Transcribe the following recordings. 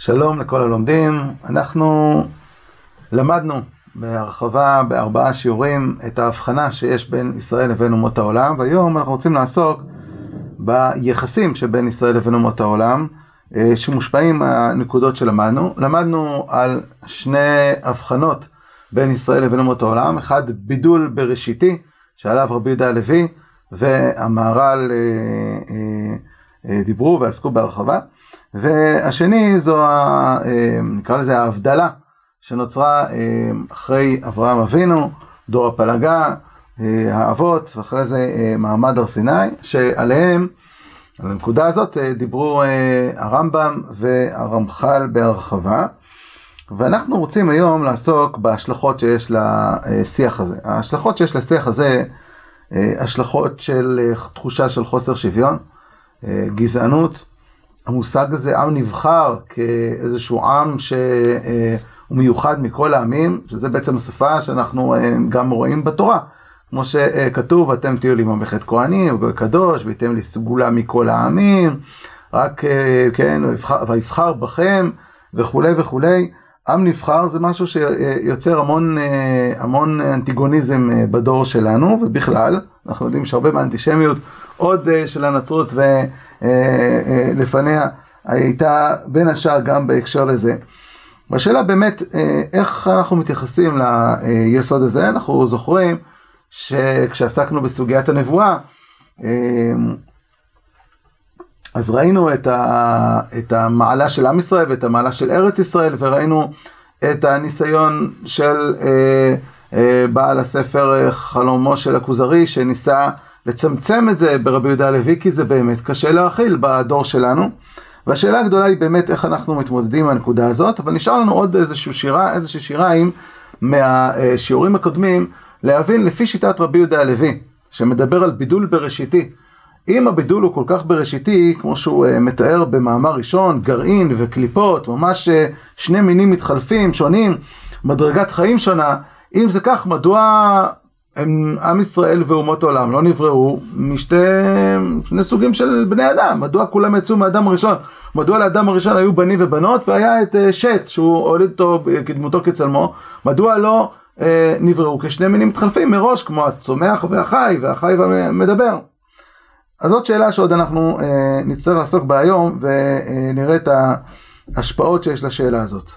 שלום לכל הלומדים, אנחנו למדנו בהרחבה בארבעה שיעורים את ההבחנה שיש בין ישראל לבין אומות העולם והיום אנחנו רוצים לעסוק ביחסים שבין ישראל לבין אומות העולם אה, שמושפעים מהנקודות שלמדנו. למדנו על שני הבחנות בין ישראל לבין אומות העולם, אחד בידול בראשיתי שעליו רבי יהודה הלוי והמהר"ל אה, אה, דיברו ועסקו בהרחבה והשני זו, ה, אה, נקרא לזה ההבדלה שנוצרה אה, אחרי אברהם אבינו, דור הפלגה, אה, האבות, ואחרי זה מעמד הר סיני, שעליהם, על הנקודה הזאת, דיברו הרמב"ם והרמח"ל בהרחבה. ואנחנו רוצים היום לעסוק בהשלכות שיש לשיח הזה. ההשלכות שיש לשיח הזה, השלכות של תחושה של חוסר שוויון, גזענות, המושג הזה, עם נבחר, כאיזשהו עם שהוא מיוחד מכל העמים, שזה בעצם השפה שאנחנו אה, גם רואים בתורה. כמו שכתוב, אתם תהיו לי ממלכת כהנים, וגוי קדוש, וייתם לי סגולה מכל העמים, רק, אה, כן, ויבחר בכם, וכולי וכולי. עם נבחר זה משהו שיוצר המון, אה, המון אנטיגוניזם בדור שלנו, ובכלל, אנחנו יודעים שהרבה מהאנטישמיות, עוד של הנצרות ולפניה, הייתה בין השאר גם בהקשר לזה. והשאלה באמת, איך אנחנו מתייחסים ליסוד הזה, אנחנו זוכרים שכשעסקנו בסוגיית הנבואה, אז ראינו את, ה, את המעלה של עם ישראל ואת המעלה של ארץ ישראל, וראינו את הניסיון של אה, אה, בעל הספר חלומו של הכוזרי, שניסה לצמצם את זה ברבי יהודה הלוי, כי זה באמת קשה להכיל בדור שלנו. והשאלה הגדולה היא באמת איך אנחנו מתמודדים עם הנקודה הזאת, אבל נשאר לנו עוד איזושהי שירה, איזושהי שיריים מהשיעורים הקודמים, להבין לפי שיטת רבי יהודה הלוי, שמדבר על בידול בראשיתי. אם הבידול הוא כל כך בראשיתי, כמו שהוא uh, מתאר במאמר ראשון, גרעין וקליפות, ממש uh, שני מינים מתחלפים, שונים, מדרגת חיים שונה, אם זה כך, מדוע הם, עם ישראל ואומות העולם לא נבראו משתי שני סוגים של בני אדם? מדוע כולם יצאו מהאדם הראשון? מדוע לאדם הראשון היו בנים ובנות והיה את uh, שת שהוא הוליד אותו כדמותו כצלמו? מדוע לא uh, נבראו כשני מינים מתחלפים מראש כמו הצומח והחי והחי והמדבר? אז זאת שאלה שעוד אנחנו אה, נצטרך לעסוק בה היום ונראה את ההשפעות שיש לשאלה הזאת.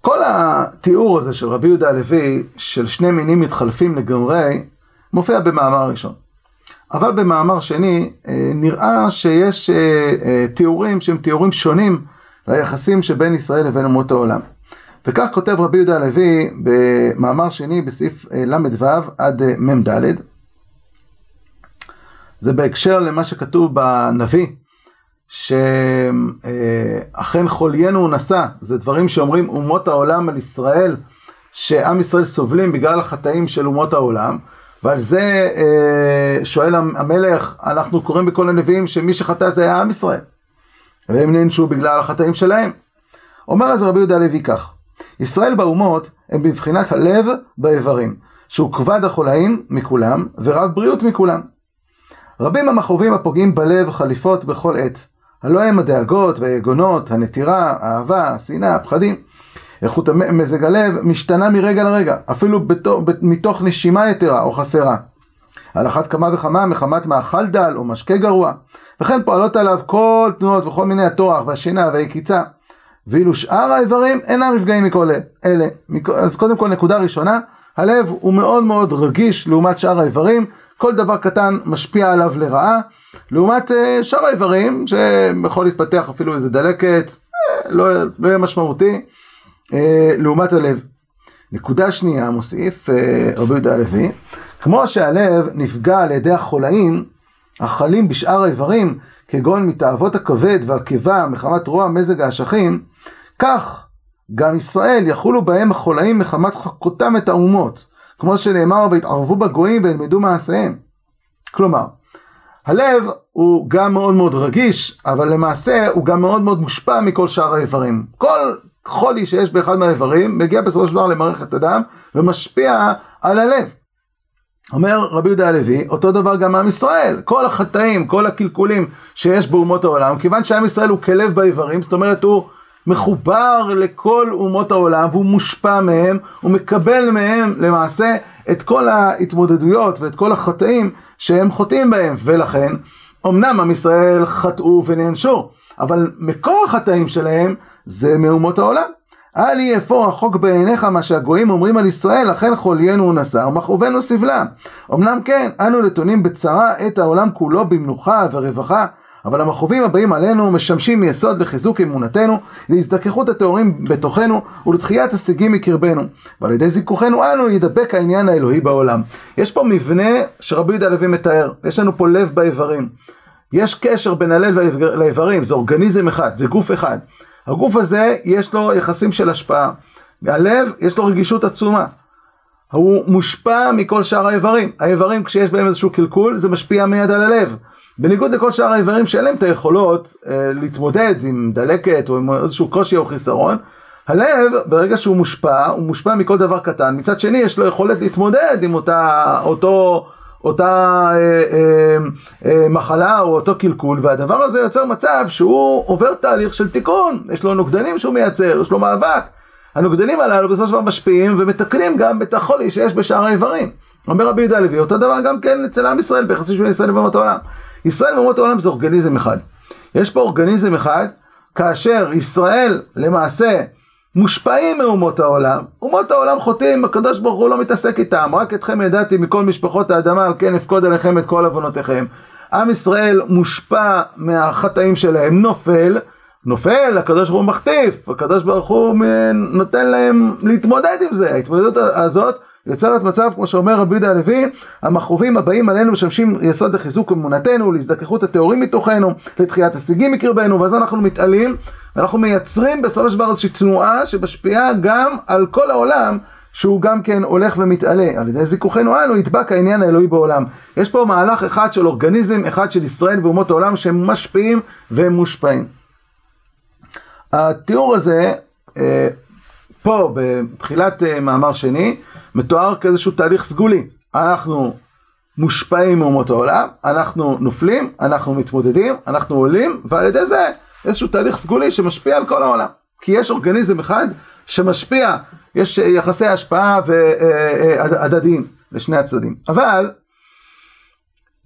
כל התיאור הזה של רבי יהודה הלוי של שני מינים מתחלפים לגמרי מופיע במאמר ראשון. אבל במאמר שני אה, נראה שיש אה, אה, תיאורים שהם תיאורים שונים ליחסים שבין ישראל לבין אומות העולם. וכך כותב רבי יהודה הלוי במאמר שני בסעיף ל"ו עד מ"ד. זה בהקשר למה שכתוב בנביא, שאכן חוליינו נשא, זה דברים שאומרים אומות העולם על ישראל, שעם ישראל סובלים בגלל החטאים של אומות העולם, ועל זה שואל המלך, אנחנו קוראים בכל הנביאים שמי שחטא זה היה עם ישראל, והם נענשו בגלל החטאים שלהם. אומר אז רבי יהודה הלוי כך, ישראל באומות הם בבחינת הלב באיברים, שהוא כבד החולאים מכולם ורב בריאות מכולם. רבים המכאובים הפוגעים בלב חליפות בכל עת. הלא הם הדאגות והיגונות, הנטירה, האהבה, השנאה, הפחדים. איכות מזג הלב משתנה מרגע לרגע, אפילו בתוך, מתוך נשימה יתרה או חסרה. על אחת כמה וכמה מחמת מאכל דל או משקה גרוע, וכן פועלות עליו כל תנועות וכל מיני הטורח והשינה והיקיצה. ואילו שאר האיברים אינם נפגעים מכל אלה. אז קודם כל נקודה ראשונה, הלב הוא מאוד מאוד רגיש לעומת שאר האיברים, כל דבר קטן משפיע עליו לרעה, לעומת אה, שאר האיברים שיכול להתפתח אפילו איזה דלקת, אה, לא, לא יהיה משמעותי, אה, לעומת הלב. נקודה שנייה, מוסיף רבי יהודה הלוי, כמו שהלב נפגע על ידי החולאים החלים בשאר האיברים, כגון מתאוות הכבד והקיבה מחמת רוע מזג האשכים, כך גם ישראל יחולו בהם החולאים מחמת חכותם את האומות. כמו שנאמר, והתערבו בגויים וילמדו מעשיהם. כלומר, הלב הוא גם מאוד מאוד רגיש, אבל למעשה הוא גם מאוד מאוד מושפע מכל שאר האיברים. כל חולי שיש באחד מהאיברים מגיע בסופו של דבר למערכת הדם ומשפיע על הלב. אומר רבי יהודה הלוי, אותו דבר גם עם ישראל, כל החטאים, כל הקלקולים שיש באומות העולם, כיוון שעם ישראל הוא כלב באיברים, זאת אומרת הוא מחובר לכל אומות העולם והוא מושפע מהם, הוא מקבל מהם למעשה את כל ההתמודדויות ואת כל החטאים שהם חוטאים בהם, ולכן אמנם עם ישראל חטאו ונענשו, אבל מקור החטאים שלהם זה מאומות העולם. אל יהיה אפוא רחוק בעיניך מה שהגויים אומרים על ישראל, לכן חוליינו הוא נשא ומכאובנו סבלה. אמנם כן, אנו נתונים בצרה את העולם כולו במנוחה ורווחה, אבל המכאובים הבאים עלינו משמשים יסוד לחיזוק אמונתנו, להזדככות הטהורים בתוכנו ולתחיית השיגים מקרבנו. ועל ידי זיכוכנו אנו ידבק העניין האלוהי בעולם. יש פה מבנה שרבי יהודה הלוי מתאר, יש לנו פה לב באיברים. יש קשר בין הלב לאיברים, זה אורגניזם אחד, זה גוף אחד. הגוף הזה יש לו יחסים של השפעה. הלב יש לו רגישות עצומה. הוא מושפע מכל שאר האיברים. האיברים כשיש בהם איזשהו קלקול זה משפיע מיד על הלב. בניגוד לכל שאר האיברים שאין להם את היכולות אה, להתמודד עם דלקת או עם איזשהו קושי או חיסרון, הלב ברגע שהוא מושפע, הוא מושפע מכל דבר קטן, מצד שני יש לו יכולת להתמודד עם אותה, אותו, אותה אה, אה, אה, מחלה או אותו קלקול, והדבר הזה יוצר מצב שהוא עובר תהליך של תיקון, יש לו נוגדנים שהוא מייצר, יש לו מאבק. הנוגדנים הללו בסופו של דבר משפיעים ומתקנים גם את החולי שיש בשאר האיברים. אומר רבי יהודה הלוי, אותו דבר גם כן אצל עם ישראל, ביחסים של ישראל ואומות העולם. ישראל ואומות העולם זה אורגניזם אחד. יש פה אורגניזם אחד, כאשר ישראל למעשה מושפעים מאומות העולם, אומות העולם חוטאים, הקדוש ברוך הוא לא מתעסק איתם, רק אתכם ידעתי מכל משפחות האדמה, על כן אפקוד עליכם את כל עוונותיכם. עם ישראל מושפע מהחטאים שלהם, נופל, נופל, הקדוש ברוך הוא מחטיף, הקדוש ברוך הוא נותן להם להתמודד עם זה, ההתמודדות הזאת יוצרת מצב, כמו שאומר רבי יהודה הלוי, המכאובים הבאים עלינו משמשים יסוד לחיזוק אמונתנו, להזדככות הטהורים מתוכנו, לתחיית השיגים מקרבנו, ואז אנחנו מתעלים, ואנחנו מייצרים בסופו של דבר איזושהי תנועה שמשפיעה גם על כל העולם, שהוא גם כן הולך ומתעלה. על ידי זיכוכנו אנו ידבק העניין האלוהי בעולם. יש פה מהלך אחד של אורגניזם, אחד של ישראל ואומות העולם, שהם משפיעים והם מושפעים. התיאור הזה, אה, פה בתחילת אה, מאמר שני, מתואר כאיזשהו תהליך סגולי. אנחנו מושפעים מאומות העולם, אנחנו נופלים, אנחנו מתמודדים, אנחנו עולים, ועל ידי זה איזשהו תהליך סגולי שמשפיע על כל העולם. כי יש אורגניזם אחד שמשפיע, יש יחסי השפעה והדדיים לשני הצדדים. אבל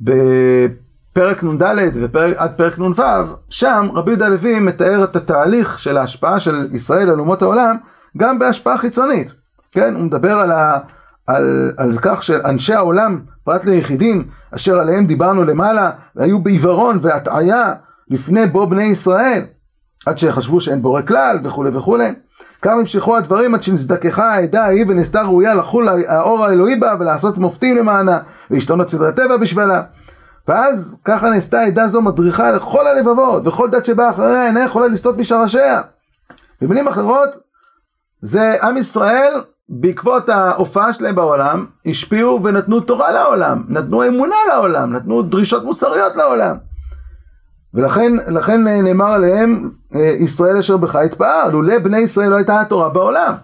בפרק נ"ד ועד פרק נ"ו, שם רבי יהודה הלוי מתאר את התהליך של ההשפעה של ישראל על אומות העולם גם בהשפעה חיצונית. כן, הוא מדבר על, ה, על, על כך שאנשי העולם, פרט ליחידים, אשר עליהם דיברנו למעלה, והיו בעיוורון והטעיה לפני בוא בני ישראל, עד שחשבו שאין בורא כלל וכולי וכולי. כך נמשכו הדברים עד שנזדככה העדה ההיא ונעשתה ראויה לחול האור האלוהי בה ולעשות מופתים למענה ולהשתנות סדרי טבע בשבילה. ואז ככה נעשתה העדה זו מדריכה לכל הלבבות וכל דת שבאה אחריה אינה יכולה לסטות משרשיה. במילים אחרות, זה עם ישראל בעקבות ההופעה שלהם בעולם, השפיעו ונתנו תורה לעולם, נתנו אמונה לעולם, נתנו דרישות מוסריות לעולם. ולכן לכן נאמר עליהם, ישראל אשר בך התפאר, לולא בני ישראל לא הייתה התורה בעולם.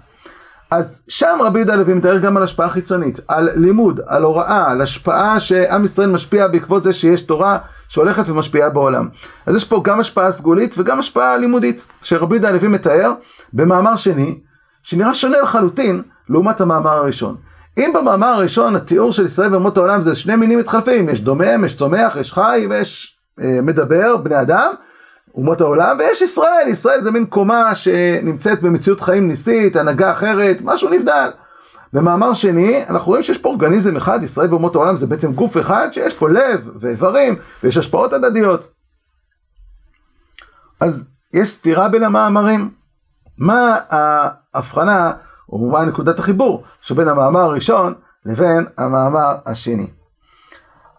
אז שם רבי יהודה הלוי מתאר גם על השפעה חיצונית, על לימוד, על הוראה, על השפעה שעם ישראל משפיע בעקבות זה שיש תורה שהולכת ומשפיעה בעולם. אז יש פה גם השפעה סגולית וגם השפעה לימודית, שרבי יהודה הלוי מתאר במאמר שני, שנראה שונה לחלוטין לעומת המאמר הראשון. אם במאמר הראשון התיאור של ישראל ואומות העולם זה שני מינים מתחלפים, יש דומם, יש צומח, יש חי ויש אה, מדבר, בני אדם, אומות העולם, ויש ישראל, ישראל זה מין קומה שנמצאת במציאות חיים ניסית, הנהגה אחרת, משהו נבדל. במאמר שני, אנחנו רואים שיש פה אורגניזם אחד, ישראל ואומות העולם זה בעצם גוף אחד, שיש פה לב ואיברים, ויש השפעות הדדיות. אז יש סתירה בין המאמרים. מה ההבחנה, או מה נקודת החיבור שבין המאמר הראשון לבין המאמר השני.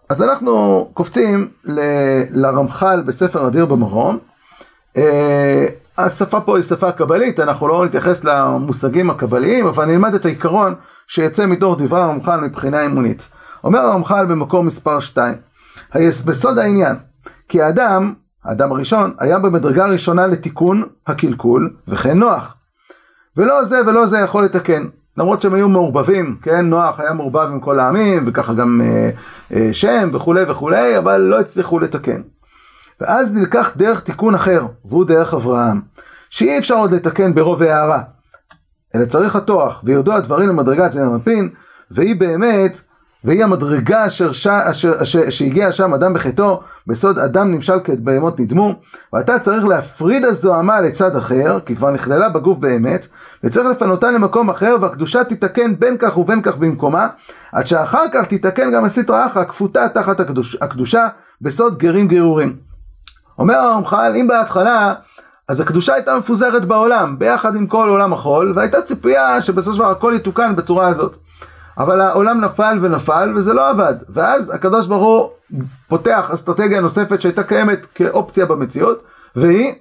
אז אנחנו קופצים ל- לרמח"ל בספר אדיר במרום. אה, השפה פה היא שפה קבלית, אנחנו לא נתייחס למושגים הקבליים, אבל נלמד את העיקרון שיצא מתוך דברי הרמח"ל מבחינה אמונית. אומר הרמח"ל במקור מספר 2, בסוד העניין, כי האדם האדם הראשון, היה במדרגה הראשונה לתיקון הקלקול, וכן נוח. ולא זה ולא זה יכול לתקן. למרות שהם היו מעורבבים, כן, נוח היה מעורבב עם כל העמים, וככה גם אה, אה, שם וכולי וכולי, אבל לא הצליחו לתקן. ואז נלקח דרך תיקון אחר, והוא דרך אברהם, שאי אפשר עוד לתקן ברוב הערה, אלא צריך הטוח, וירדו הדברים למדרגת זין המפין, והיא באמת, והיא המדרגה אשר, ש... אשר, אשר, שהגיע שם אדם בחטאו, בסוד אדם נמשל כבהמות נדמו, ואתה צריך להפריד הזוהמה לצד אחר, כי כבר נכללה בגוף באמת, וצריך לפנותה למקום אחר, והקדושה תתקן בין כך ובין כך במקומה, עד שאחר כך תתקן גם הסטרא אחרא, כפותה תחת הקדוש, הקדושה, בסוד גרים גרורים. אומר הרמח"ל, אם בהתחלה, אז הקדושה הייתה מפוזרת בעולם, ביחד עם כל עולם החול, והייתה ציפייה שבסופו של דבר הכל יתוקן בצורה הזאת. אבל העולם נפל ונפל וזה לא עבד. ואז הקדוש ברוך הוא פותח אסטרטגיה נוספת שהייתה קיימת כאופציה במציאות, והיא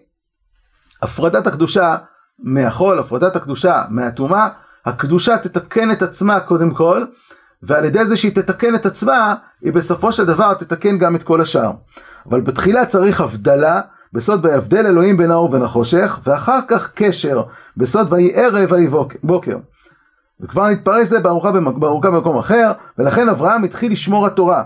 הפרדת הקדושה מהחול, הפרדת הקדושה מהטומאה. הקדושה תתקן את עצמה קודם כל, ועל ידי זה שהיא תתקן את עצמה, היא בסופו של דבר תתקן גם את כל השאר. אבל בתחילה צריך הבדלה, בסוד ויבדל אלוהים בין האור ובין החושך, ואחר כך קשר, בסוד ויהי ערב ויהי בוקר. וכבר נתפרש זה בארוחה, במקום אחר, ולכן אברהם התחיל לשמור התורה.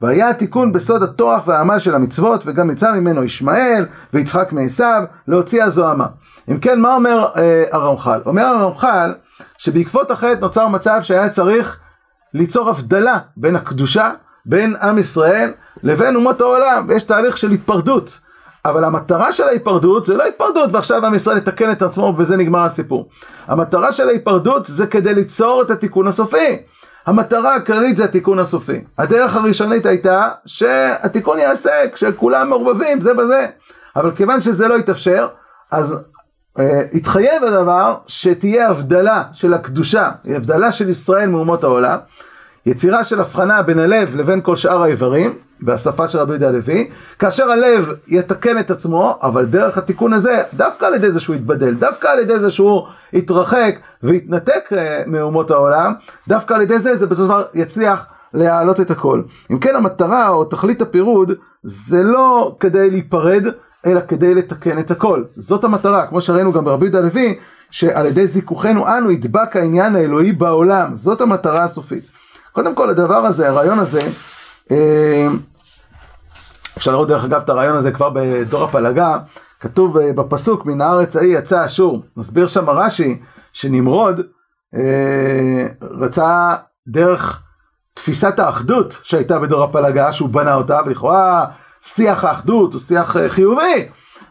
והיה התיקון בסוד התוח והעמל של המצוות, וגם יצא ממנו ישמעאל ויצחק מעשיו, להוציא הזוהמה. אם כן, מה אומר אה, הרמח"ל? אומר הרמח"ל שבעקבות החטא נוצר מצב שהיה צריך ליצור הבדלה בין הקדושה, בין עם ישראל, לבין אומות העולם, ויש תהליך של התפרדות. אבל המטרה של ההיפרדות זה לא התפרדות ועכשיו עם ישראל יתקן את עצמו ובזה נגמר הסיפור. המטרה של ההיפרדות זה כדי ליצור את התיקון הסופי. המטרה הכללית זה התיקון הסופי. הדרך הראשונית הייתה שהתיקון ייעשה כשכולם מעורבבים זה בזה. אבל כיוון שזה לא התאפשר, אז אה, התחייב הדבר שתהיה הבדלה של הקדושה, הבדלה של ישראל מאומות העולם, יצירה של הבחנה בין הלב לבין כל שאר האיברים, בשפה של רבי יהודה הלוי, כאשר הלב יתקן את עצמו, אבל דרך התיקון הזה, דווקא על ידי זה שהוא יתבדל, דווקא על ידי זה שהוא יתרחק ויתנתק אה, מאומות העולם, דווקא על ידי זה, זה בסופו של דבר יצליח להעלות את הכל. אם כן המטרה או תכלית הפירוד זה לא כדי להיפרד, אלא כדי לתקן את הכל. זאת המטרה, כמו שראינו גם ברבי יהודה הלוי, שעל ידי זיכוכנו אנו ידבק העניין האלוהי בעולם, זאת המטרה הסופית. קודם כל הדבר הזה, הרעיון הזה, אה, אפשר לראות דרך אגב את הרעיון הזה כבר בדור הפלגה, כתוב אה, בפסוק מן הארץ ההיא יצא אשור, מסביר שם רש"י שנמרוד אה, רצה דרך תפיסת האחדות שהייתה בדור הפלגה, שהוא בנה אותה, ולכאורה שיח האחדות הוא שיח חיובי,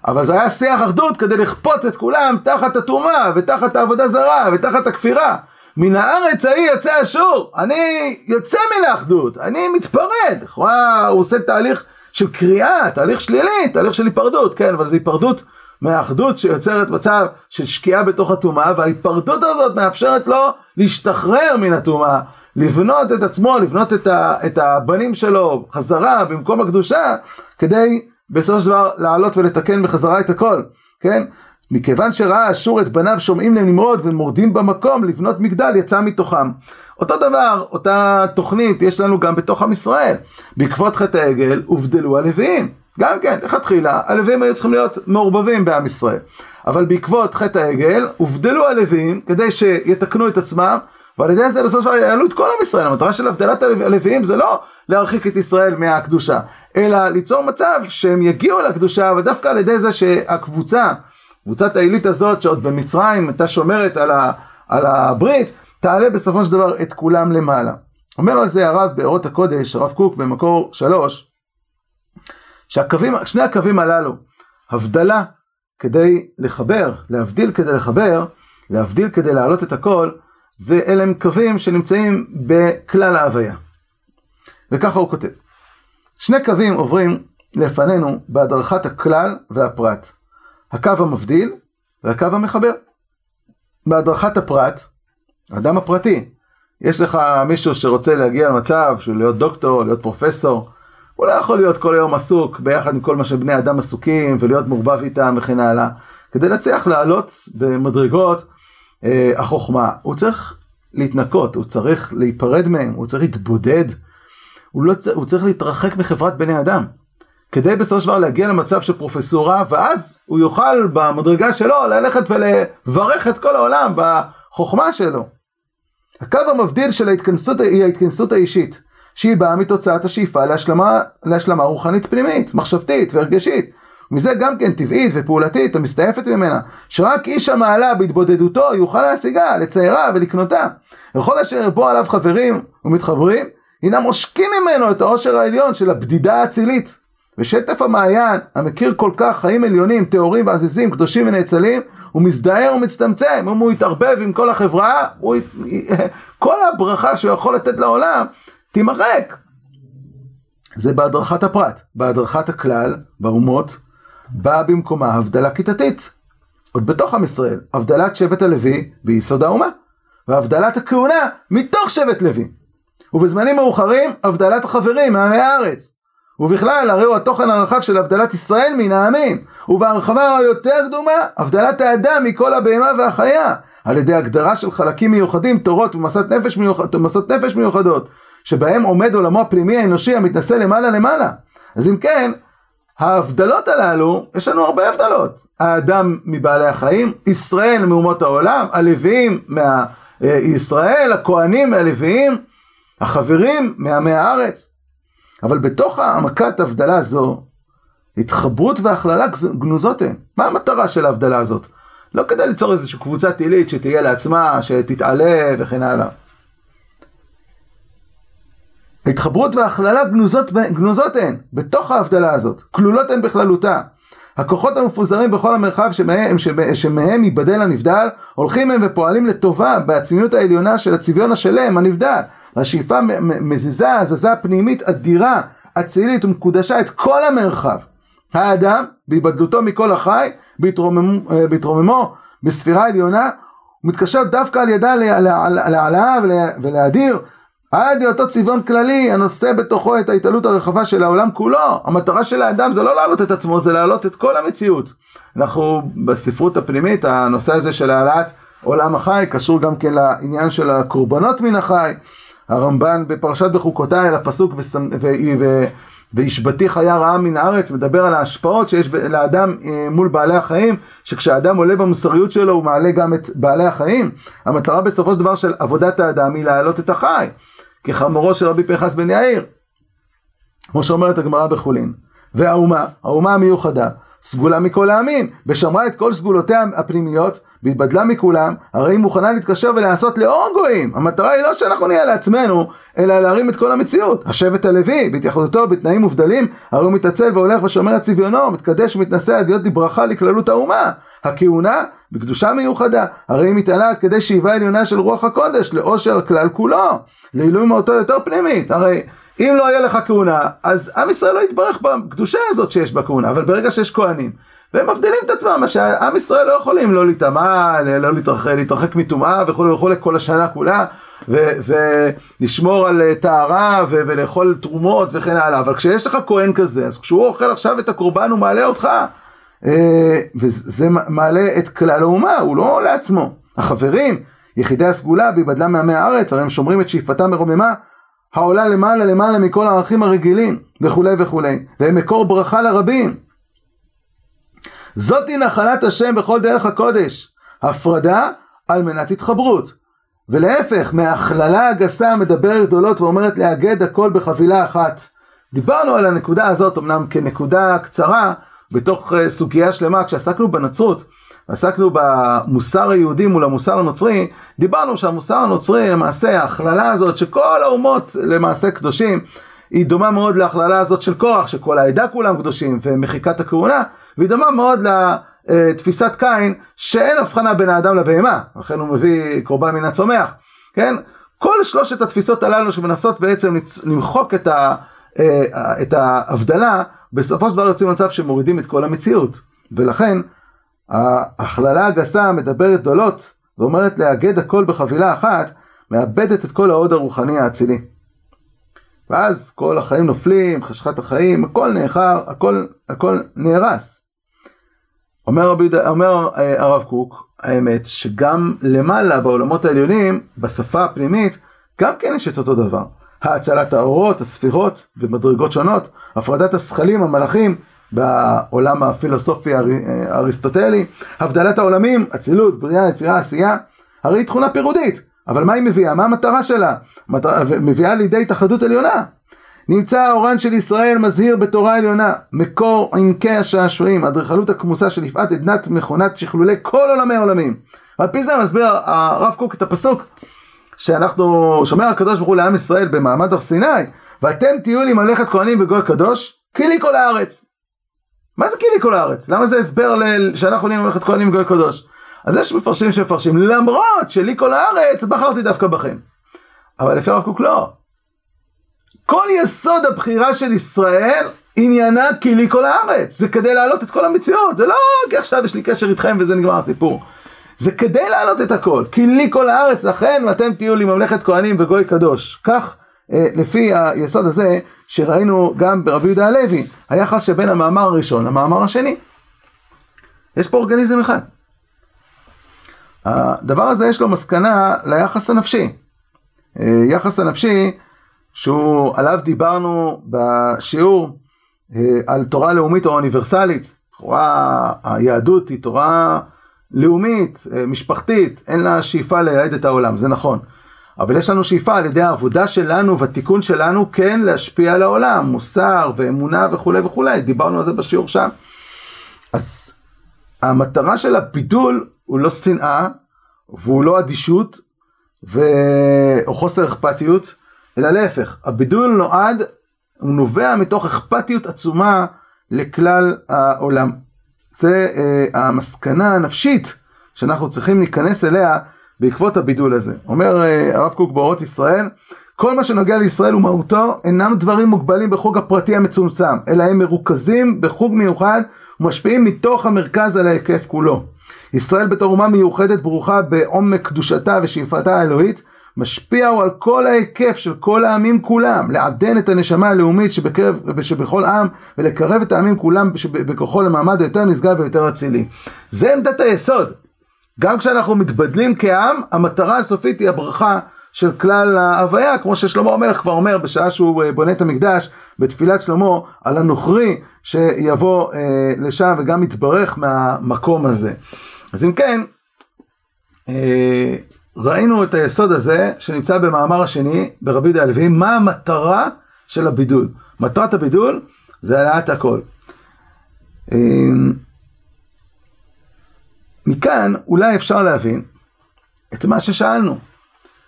אבל זה היה שיח אחדות כדי לכפות את כולם תחת הטומאה ותחת העבודה זרה ותחת הכפירה. מן הארץ ההיא יצא אשור, אני יוצא מן האחדות, אני מתפרד. לכאורה הוא עושה תהליך של קריאה, תהליך שלילי, תהליך של היפרדות, כן, אבל זו היפרדות מהאחדות שיוצרת מצב של שקיעה בתוך הטומאה, וההיפרדות הזאת מאפשרת לו להשתחרר מן הטומאה, לבנות את עצמו, לבנות את, ה, את הבנים שלו חזרה במקום הקדושה, כדי בסופו של דבר לעלות ולתקן בחזרה את הכל, כן? מכיוון שראה אשור את בניו שומעים לנמרוד ומורדים במקום לבנות מגדל יצא מתוכם. אותו דבר, אותה תוכנית יש לנו גם בתוך עם ישראל. בעקבות חטא העגל הובדלו הלוויים. גם כן, לכתחילה, הלוויים היו צריכים להיות מעורבבים בעם ישראל. אבל בעקבות חטא העגל הובדלו הלוויים כדי שיתקנו את עצמם ועל ידי זה בסופו של דבר יעלו את כל עם ישראל. המטרה של הבדלת הלוויים זה לא להרחיק את ישראל מהקדושה, אלא ליצור מצב שהם יגיעו לקדושה ודווקא על ידי זה שהקבוצה קבוצת העילית הזאת שעוד במצרים הייתה שומרת על, ה, על הברית, תעלה בסופו של דבר את כולם למעלה. אומר על זה הרב באורות הקודש, הרב קוק במקור שלוש, שהקווים, שני הקווים הללו, הבדלה כדי לחבר, להבדיל כדי לחבר, להבדיל כדי להעלות את הכל, זה אלה הם קווים שנמצאים בכלל ההוויה. וככה הוא כותב. שני קווים עוברים לפנינו בהדרכת הכלל והפרט. הקו המבדיל והקו המחבר. בהדרכת הפרט, האדם הפרטי, יש לך מישהו שרוצה להגיע למצב של להיות דוקטור, להיות פרופסור, הוא לא יכול להיות כל היום עסוק ביחד עם כל מה שבני אדם עסוקים ולהיות מעורבב איתם וכן הלאה. כדי להצליח לעלות במדרגות אה, החוכמה, הוא צריך להתנקות, הוא צריך להיפרד מהם, הוא צריך להתבודד, הוא, לא, הוא צריך להתרחק מחברת בני אדם. כדי בסופו של דבר להגיע למצב של פרופסורה, ואז הוא יוכל במדרגה שלו ללכת ולברך את כל העולם בחוכמה שלו. הקו המבדיל של ההתכנסות היא ההתכנסות האישית, שהיא באה מתוצאת השאיפה להשלמה, להשלמה רוחנית פנימית, מחשבתית והרגשית. מזה גם כן טבעית ופעולתית המסתעפת ממנה, שרק איש המעלה בהתבודדותו יוכל להשיגה, לציירה ולקנותה. וכל אשר ירבו עליו חברים ומתחברים, הינם עושקים ממנו את העושר העליון של הבדידה האצילית. ושטף המעיין, המכיר כל כך חיים עליונים, טהורים ועזיזים, קדושים ונאצלים, הוא מזדהר ומצטמצם, אם הוא יתערבב עם כל החברה, הוא... כל הברכה שהוא יכול לתת לעולם תימחק. זה בהדרכת הפרט. בהדרכת הכלל, באומות, באה במקומה הבדלה כיתתית. עוד בתוך עם ישראל, הבדלת שבט הלוי ביסוד האומה, והבדלת הכהונה מתוך שבט לוי. ובזמנים מאוחרים, הבדלת החברים מעמי הארץ. ובכלל, הרי הוא התוכן הרחב של הבדלת ישראל מן העמים, ובהרחבה היותר קדומה, הבדלת האדם מכל הבהמה והחיה, על ידי הגדרה של חלקים מיוחדים, תורות ומסות נפש, מיוחד, נפש מיוחדות, שבהם עומד עולמו הפנימי האנושי המתנשא למעלה למעלה. אז אם כן, ההבדלות הללו, יש לנו הרבה הבדלות. האדם מבעלי החיים, ישראל מאומות העולם, הלוויים מישראל, הכהנים מהלוויים, החברים מעמי הארץ. אבל בתוך העמקת הבדלה זו, התחברות והכללה גנוזות הן. מה המטרה של ההבדלה הזאת? לא כדי ליצור איזושהי קבוצה טילית שתהיה לעצמה, שתתעלה וכן הלאה. ההתחברות וההכללה גנוזות, גנוזות הן, בתוך ההבדלה הזאת, כלולות הן בכללותה. הכוחות המפוזרים בכל המרחב שמהם, שמהם ייבדל הנבדל, הולכים הם ופועלים לטובה בעצמיות העליונה של הצביון השלם, הנבדל. השאיפה מזיזה, הזזה פנימית אדירה, אצילית ומקודשה את כל המרחב. האדם, בהיבדלותו מכל החי, בהתרוממו בספירה עליונה, הוא מתקשר דווקא על ידה להעלאה ולהדיר עד היותו צביון כללי הנושא בתוכו את ההתעלות הרחבה של העולם כולו. המטרה של האדם זה לא להעלות את עצמו, זה להעלות את כל המציאות. אנחנו בספרות הפנימית, הנושא הזה של העלאת עולם החי קשור גם כן לעניין של הקורבנות מן החי. הרמב"ן בפרשת בחוקותיי על הפסוק והשבתי חיה רעה מן הארץ מדבר על ההשפעות שיש לאדם אה, מול בעלי החיים שכשהאדם עולה במוסריות שלו הוא מעלה גם את בעלי החיים. המטרה בסופו של דבר של עבודת האדם היא להעלות את החי כחמורו של רבי פנחס בן יאיר. כמו שאומרת הגמרא בחולין והאומה, האומה המיוחדה סגולה מכל העמים, ושמרה את כל סגולותיה הפנימיות, והתבדלה מכולם, הרי היא מוכנה להתקשר ולעשות לאור גויים. המטרה היא לא שאנחנו נהיה לעצמנו, אלא להרים את כל המציאות. השבט הלוי, בהתייחדותו בתנאים מובדלים, הרי הוא מתעצל והולך ושומר את צביונו, מתקדש ומתנשא עד להיות לברכה לכללות האומה. הכהונה, בקדושה מיוחדה, הרי היא מתעלה עד כדי שאיבה עליונה של רוח הקודש, לאושר הכלל כולו, לעילוי מאותו יותר פנימית. הרי אם לא יהיה לך כהונה, אז עם ישראל לא יתברך בקדושה הזאת שיש בכהונה, אבל ברגע שיש כהנים, והם מבדילים את עצמם, מה שעם ישראל לא יכולים לא להיטמע, לא להתרחק, להתרחק מטומאה וכולי וכולי כל השנה כולה, ולשמור על אה, טהרה ולאכול תרומות וכן הלאה, אבל כשיש לך כהן כזה, אז כשהוא אוכל עכשיו את הקורבן הוא מעלה אותך, אה, וזה מעלה את כלל האומה, הוא לא לעצמו. החברים, יחידי הסגולה, בהיבדלה מעמי הארץ, הרי הם שומרים את שאיפתם מרוממה, העולה למעלה למעלה מכל הערכים הרגילים וכולי וכולי, והם מקור ברכה לרבים. זאתי נחלת השם בכל דרך הקודש, הפרדה על מנת התחברות. ולהפך, מהכללה הגסה מדברת גדולות ואומרת לאגד הכל בחבילה אחת. דיברנו על הנקודה הזאת אמנם כנקודה קצרה בתוך אה, סוגיה שלמה כשעסקנו בנצרות. עסקנו במוסר היהודי מול המוסר הנוצרי, דיברנו שהמוסר הנוצרי למעשה ההכללה הזאת שכל האומות למעשה קדושים היא דומה מאוד להכללה הזאת של כוח שכל העדה כולם קדושים ומחיקת הכהונה והיא דומה מאוד לתפיסת קין שאין הבחנה בין האדם לבהמה. לכן הוא מביא קורבן מן הצומח כן? כל שלושת התפיסות הללו שמנסות בעצם למחוק את, ה, אה, את ההבדלה בסופו של דבר יוצאים למצב שמורידים את כל המציאות. ולכן ההכללה הגסה מדברת גדולות ואומרת לאגד הכל בחבילה אחת, מאבדת את כל ההוד הרוחני האצילי. ואז כל החיים נופלים, חשכת החיים, הכל נאחר, הכל, הכל נהרס. אומר, רבי, אומר אה, הרב קוק, האמת שגם למעלה בעולמות העליונים, בשפה הפנימית, גם כן יש את אותו דבר. האצלת האורות, הספירות במדרגות שונות, הפרדת השכלים, המלאכים, בעולם הפילוסופי האריסטוטלי, הבדלת העולמים, אצילות, בריאה, יצירה, עשייה, הרי היא תכונה פירודית. אבל מה היא מביאה? מה המטרה שלה? מביאה לידי התאחדות עליונה. נמצא האורן של ישראל מזהיר בתורה עליונה, מקור עמקי השעשועים, אדריכלות הכמוסה של יפעת עדנת מכונת שכלולי כל עולמי עולמים. ועל פי זה מסביר הרב קוק את הפסוק שאנחנו, שומר הקדוש ברוך הוא לעם ישראל במעמד הר סיני, ואתם תהיו לי מלאכת כהנים וגוי קדוש, כי לי כל הארץ. מה זה כי לי כל הארץ? למה זה הסבר ל... שאנחנו נהיה מלאכת כהנים וגוי קדוש? אז יש מפרשים שמפרשים, למרות שלי כל הארץ, בחרתי דווקא בכם. אבל לפי הרב קוק לא. כל יסוד הבחירה של ישראל עניינה כי לי כל הארץ. זה כדי להעלות את כל המציאות. זה לא כי עכשיו יש לי קשר איתכם וזה נגמר הסיפור. זה כדי להעלות את הכל. כי לי כל הארץ לכן ואתם תהיו לי ממלכת כהנים וגוי קדוש. כך לפי היסוד הזה שראינו גם ברבי יהודה הלוי, היחס שבין המאמר הראשון למאמר השני. יש פה אורגניזם אחד. הדבר הזה יש לו מסקנה ליחס הנפשי. אה, יחס הנפשי שהוא עליו דיברנו בשיעור אה, על תורה לאומית או אוניברסלית. לכאורה היהדות היא תורה לאומית, אה, משפחתית, אין לה שאיפה לייעד את העולם, זה נכון. אבל יש לנו שאיפה על ידי העבודה שלנו והתיקון שלנו כן להשפיע על העולם, מוסר ואמונה וכולי וכולי, דיברנו על זה בשיעור שם. אז המטרה של הבידול הוא לא שנאה, והוא לא אדישות, ו... או חוסר אכפתיות, אלא להפך, הבידול נועד, הוא נובע מתוך אכפתיות עצומה לכלל העולם. זה אה, המסקנה הנפשית שאנחנו צריכים להיכנס אליה בעקבות הבידול הזה. אומר אה, הרב קוק באורות ישראל, כל מה שנוגע לישראל ומהותו אינם דברים מוגבלים בחוג הפרטי המצומצם, אלא הם מרוכזים בחוג מיוחד ומשפיעים מתוך המרכז על ההיקף כולו. ישראל בתור אומה מיוחדת ברוכה בעומק קדושתה ושאיפתה האלוהית, משפיע הוא על כל ההיקף של כל העמים כולם, לעדן את הנשמה הלאומית שבקרב, שבכל עם ולקרב את העמים כולם בכוחו למעמד היותר נשגב ויותר אצילי. זה עמדת היסוד. גם כשאנחנו מתבדלים כעם, המטרה הסופית היא הברכה של כלל ההוויה, כמו ששלמה המלך כבר אומר בשעה שהוא אה, בונה את המקדש בתפילת שלמה על הנוכרי שיבוא אה, לשם וגם יתברך מהמקום הזה. אז אם כן, אה, ראינו את היסוד הזה שנמצא במאמר השני ברבי יהודה הלוי, מה המטרה של הבידול. מטרת הבידול זה העלאת הכל. אה, מכאן אולי אפשר להבין את מה ששאלנו.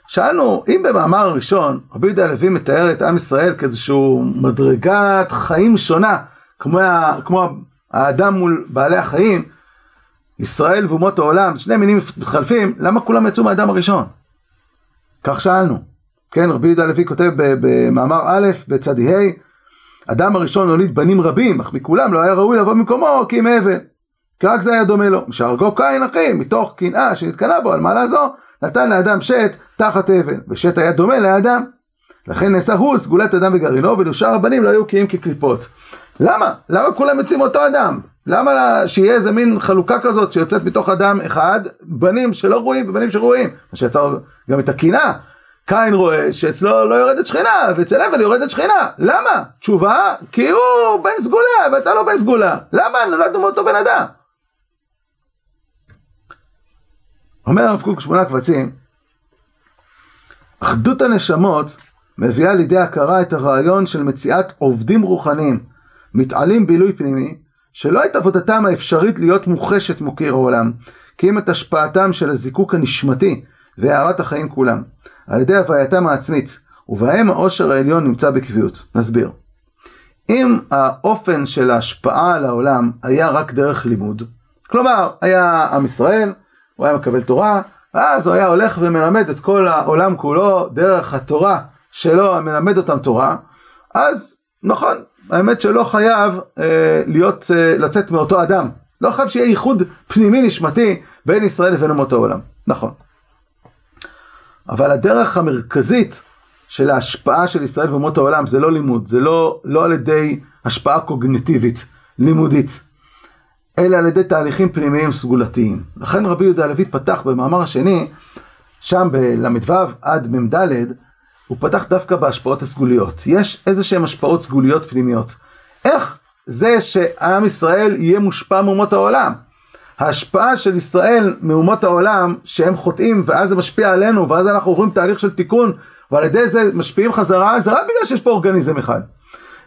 שאלנו, אם במאמר הראשון רבי יהודה הלוי מתאר את עם ישראל כאיזשהו מדרגת חיים שונה, כמו, כמו האדם מול בעלי החיים, ישראל ואומות העולם, שני מינים מתחלפים, למה כולם יצאו מהאדם הראשון? כך שאלנו. כן, רבי יהודה הלוי כותב במאמר א', בצדי ה', אדם הראשון הוליד בנים רבים, אך מכולם לא היה ראוי לבוא במקומו כי אם אבן. כי רק זה היה דומה לו. משהרגו קין אחי, מתוך קנאה שנתקנה בו על מעלה זו, נתן לאדם שת תחת אבן, ושת היה דומה לאדם. לכן נעשה הוא סגולת אדם וגרעינו, ולשאר הבנים לא היו קיים כקליפות. למה? למה כולם יוצאים אותו אדם? למה שיהיה איזה מין חלוקה כזאת שיוצאת מתוך אדם אחד, בנים שלא רואים ובנים שרואים? מה שיצר גם את הקנאה. קין רואה שאצלו לא יורדת שכינה, ואצל אבל יורדת שכינה. למה? תשובה, כי הוא בן סגולה ואתה לא בן סגולה. למה? נולדנו מאותו בן אדם. אומר הרב קוק שמונה קבצים, אחדות הנשמות מביאה לידי הכרה את הרעיון של מציאת עובדים רוחניים, מתעלים בילוי פנימי, שלא את עבודתם האפשרית להיות מוחשת מוקיר העולם, כי אם את השפעתם של הזיקוק הנשמתי והארת החיים כולם, על ידי הווייתם העצמית, ובהם העושר העליון נמצא בקביעות. נסביר. אם האופן של ההשפעה על העולם היה רק דרך לימוד, כלומר, היה עם ישראל, הוא היה מקבל תורה, ואז הוא היה הולך ומלמד את כל העולם כולו דרך התורה שלו, מלמד אותם תורה, אז נכון, האמת שלא חייב אה, להיות, אה, לצאת מאותו אדם. לא חייב שיהיה ייחוד פנימי נשמתי בין ישראל לבין אומות העולם. נכון. אבל הדרך המרכזית של ההשפעה של ישראל ואומות העולם זה לא לימוד, זה לא, לא על ידי השפעה קוגניטיבית, לימודית, אלא על ידי תהליכים פנימיים סגולתיים. לכן רבי יהודה הלוי פתח במאמר השני, שם בל"ו עד מ"ד, הוא פתח דווקא בהשפעות הסגוליות. יש איזה שהן השפעות סגוליות פנימיות. איך זה שעם ישראל יהיה מושפע מאומות העולם? ההשפעה של ישראל מאומות העולם שהם חוטאים ואז זה משפיע עלינו ואז אנחנו עוברים תהליך של תיקון ועל ידי זה משפיעים חזרה זה רק בגלל שיש פה אורגניזם אחד.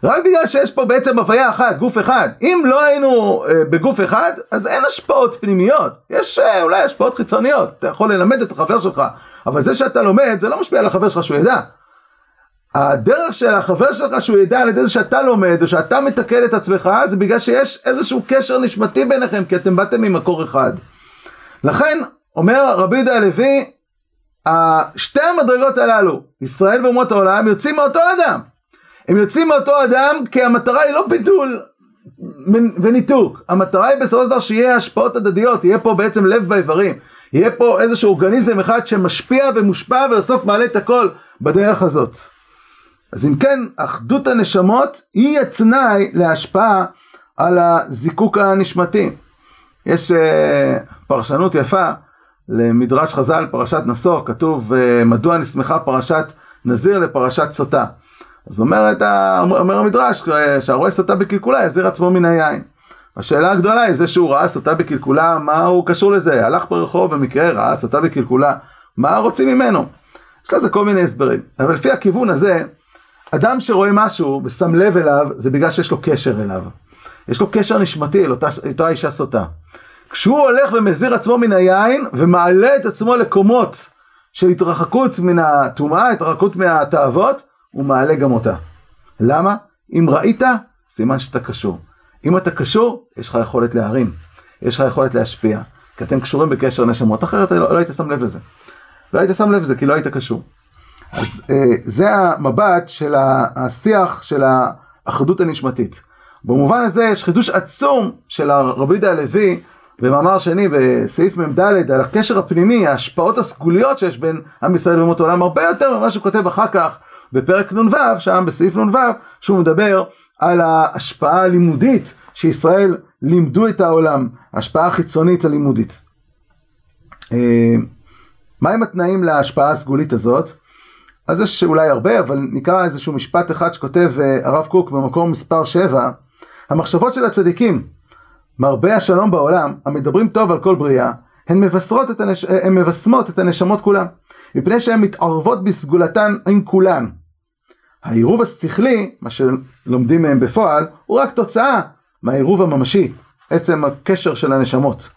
רק בגלל שיש פה בעצם הוויה אחת, גוף אחד. אם לא היינו אה, בגוף אחד, אז אין השפעות פנימיות. יש אה, אולי השפעות חיצוניות. אתה יכול ללמד את החבר שלך, אבל זה שאתה לומד, זה לא משפיע על החבר שלך שהוא ידע. הדרך של החבר שלך שהוא ידע על ידי זה שאתה לומד, או שאתה מתקן את עצמך, זה בגלל שיש איזשהו קשר נשמתי ביניכם, כי אתם באתם ממקור אחד. לכן, אומר רבי יהודה הלוי, שתי המדרגות הללו, ישראל ואומות העולם, יוצאים מאותו אדם. הם יוצאים מאותו אדם כי המטרה היא לא ביטול וניתוק. המטרה היא בסופו של דבר שיהיה השפעות הדדיות, יהיה פה בעצם לב באיברים. יהיה פה איזשהו אורגניזם אחד שמשפיע ומושפע ובסוף מעלה את הכל בדרך הזאת. אז אם כן, אחדות הנשמות היא התנאי להשפעה על הזיקוק הנשמתי. יש uh, פרשנות יפה למדרש חז"ל, פרשת נשוא, כתוב uh, מדוע נסמכה פרשת נזיר לפרשת סוטה. אז אומרת, אומר המדרש, שהרואה סוטה בקלקולה יזיר עצמו מן היין. השאלה הגדולה היא זה שהוא ראה סוטה בקלקולה, מה הוא קשור לזה? הלך ברחוב במקרה, ראה סוטה בקלקולה, מה רוצים ממנו? יש לזה כל מיני הסברים. אבל לפי הכיוון הזה, אדם שרואה משהו ושם לב אליו, זה בגלל שיש לו קשר אליו. יש לו קשר נשמתי אל אותה, אותה אישה סוטה. כשהוא הולך ומזיר עצמו מן היין ומעלה את עצמו לקומות של התרחקות מן הטומאה, התרחקות מהתאוות, הוא מעלה גם אותה. למה? אם ראית, סימן שאתה קשור. אם אתה קשור, יש לך יכולת להרים, יש לך יכולת להשפיע, כי אתם קשורים בקשר נשמות, אחרת לא, לא היית שם לב לזה. לא היית שם לב לזה, כי לא היית קשור. אז אה, זה המבט של השיח של האחדות הנשמתית. במובן הזה יש חידוש עצום של הרבי יהודה הלוי במאמר שני בסעיף מ"ד על הקשר הפנימי, ההשפעות הסגוליות שיש בין עם ישראל ואומות העולם, הרבה יותר ממה שהוא כותב אחר כך בפרק נ"ו, שם בסעיף נ"ו, שהוא מדבר על ההשפעה הלימודית שישראל לימדו את העולם, ההשפעה החיצונית הלימודית. אה, מהם התנאים להשפעה הסגולית הזאת? אז יש אולי הרבה, אבל נקרא איזשהו משפט אחד שכותב אה, הרב קוק במקום מספר 7, המחשבות של הצדיקים, מרבה השלום בעולם, המדברים טוב על כל בריאה, הן מבשרות את, הנש... הן מבשמות את הנשמות כולם, מפני שהן מתערבות בסגולתן עם כולן. העירוב השכלי, מה שלומדים מהם בפועל, הוא רק תוצאה מהעירוב הממשי, עצם הקשר של הנשמות.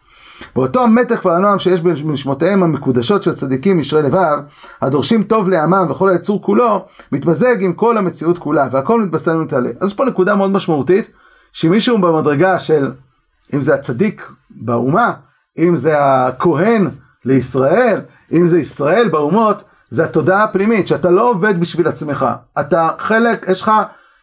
באותו המתק והנועם שיש בנשמותיהם המקודשות של צדיקים ישרי לבב, הדורשים טוב לעמם וכל היצור כולו, מתמזג עם כל המציאות כולה, והכל מתבשם ומתעלה. אז יש פה נקודה מאוד משמעותית, שמישהו במדרגה של, אם זה הצדיק באומה, אם זה הכהן לישראל, אם זה ישראל באומות, זה התודעה הפנימית, שאתה לא עובד בשביל עצמך, אתה חלק, יש לך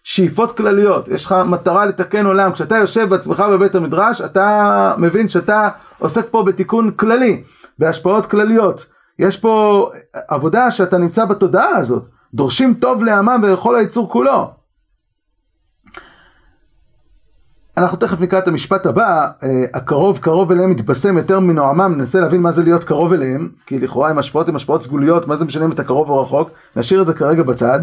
שאיפות כלליות, יש לך מטרה לתקן עולם, כשאתה יושב בעצמך בבית המדרש, אתה מבין שאתה עוסק פה בתיקון כללי, בהשפעות כלליות, יש פה עבודה שאתה נמצא בתודעה הזאת, דורשים טוב לעמם ולכל היצור כולו. אנחנו תכף נקרא את המשפט הבא, אה, הקרוב קרוב אליהם מתבשם יותר מנועמם, ננסה להבין מה זה להיות קרוב אליהם, כי לכאורה עם השפעות עם השפעות סגוליות, מה זה משנה אם אתה קרוב או רחוק, נשאיר את זה כרגע בצד.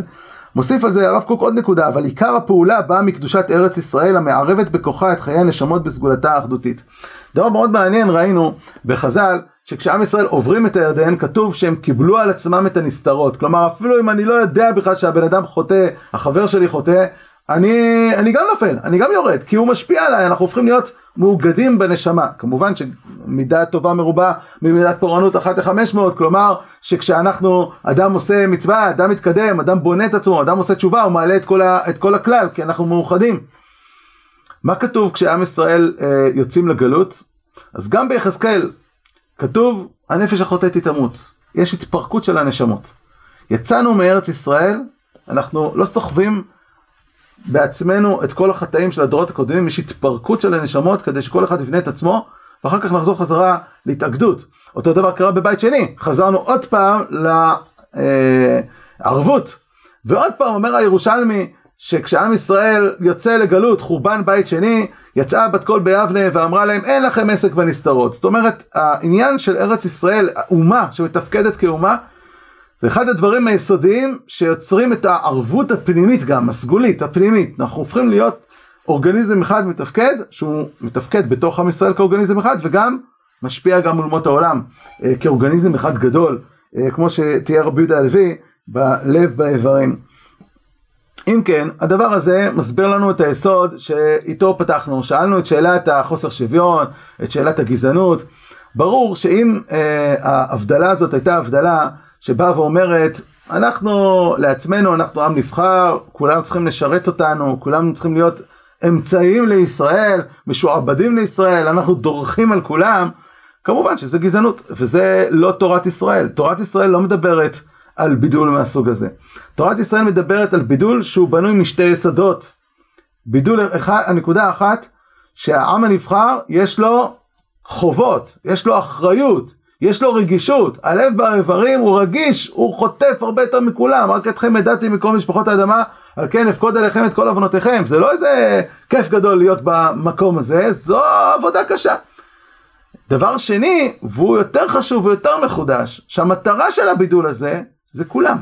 מוסיף על זה הרב קוק עוד נקודה, אבל עיקר הפעולה באה מקדושת ארץ ישראל המערבת בכוחה את חיי הנשמות בסגולתה האחדותית. דבר מאוד מעניין ראינו בחז"ל, שכשעם ישראל עוברים את הירדן, כתוב שהם קיבלו על עצמם את הנסתרות. כלומר, אפילו אם אני לא יודע בכלל שהבן אדם חוטא, החבר שלי חוטא, אני, אני גם נופל, אני גם יורד, כי הוא משפיע עליי, אנחנו הופכים להיות מאוגדים בנשמה. כמובן שמידה טובה מרובה ממידת פורענות אחת לחמש מאות, כלומר שכשאנחנו, אדם עושה מצווה, אדם מתקדם, אדם בונה את עצמו, אדם עושה תשובה, הוא מעלה את כל, ה, את כל הכלל, כי אנחנו מאוחדים. מה כתוב כשעם ישראל אה, יוצאים לגלות? אז גם ביחזקאל כתוב, הנפש החוטאת היא תמות. יש התפרקות של הנשמות. יצאנו מארץ ישראל, אנחנו לא סוחבים בעצמנו את כל החטאים של הדורות הקודמים, יש התפרקות של הנשמות כדי שכל אחד יבנה את עצמו, ואחר כך נחזור חזרה להתאגדות. אותו דבר קרה בבית שני, חזרנו עוד פעם לערבות. ועוד פעם אומר הירושלמי, שכשעם ישראל יוצא לגלות, חורבן בית שני, יצאה בת קול ביבנה ואמרה להם אין לכם עסק בנסתרות. זאת אומרת, העניין של ארץ ישראל, אומה שמתפקדת כאומה, זה אחד הדברים היסודיים שיוצרים את הערבות הפנימית גם, הסגולית, הפנימית. אנחנו הופכים להיות אורגניזם אחד מתפקד, שהוא מתפקד בתוך עם ישראל כאורגניזם אחד, וגם משפיע גם על אומות העולם אה, כאורגניזם אחד גדול, אה, כמו שתיאר רבי יהודה הלוי, בלב באיברים. אם כן, הדבר הזה מסביר לנו את היסוד שאיתו פתחנו, שאלנו את שאלת החוסר שוויון, את שאלת הגזענות. ברור שאם אה, ההבדלה הזאת הייתה הבדלה שבאה ואומרת, אנחנו לעצמנו, אנחנו עם נבחר, כולנו צריכים לשרת אותנו, כולנו צריכים להיות אמצעים לישראל, משועבדים לישראל, אנחנו דורכים על כולם, כמובן שזה גזענות, וזה לא תורת ישראל. תורת ישראל לא מדברת על בידול מהסוג הזה. תורת ישראל מדברת על בידול שהוא בנוי משתי יסודות. בידול, הנקודה האחת, שהעם הנבחר יש לו חובות, יש לו אחריות, יש לו רגישות, הלב באיברים הוא רגיש, הוא חוטף הרבה יותר מכולם, רק אתכם ידעתי מכל משפחות האדמה, על כן אפקוד עליכם את כל עוונותיכם, זה לא איזה כיף גדול להיות במקום הזה, זו עבודה קשה. דבר שני, והוא יותר חשוב ויותר מחודש, שהמטרה של הבידול הזה, זה כולם.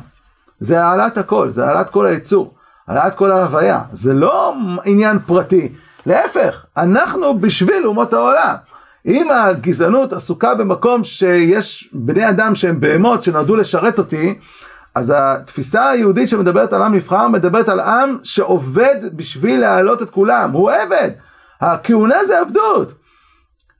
זה העלאת הכל, זה העלאת כל היצור, העלאת כל ההוויה, זה לא עניין פרטי, להפך, אנחנו בשביל אומות העולם. אם הגזענות עסוקה במקום שיש בני אדם שהם בהמות שנועדו לשרת אותי, אז התפיסה היהודית שמדברת על עם נבחר מדברת על עם שעובד בשביל להעלות את כולם, הוא עבד. הכהונה זה עבדות.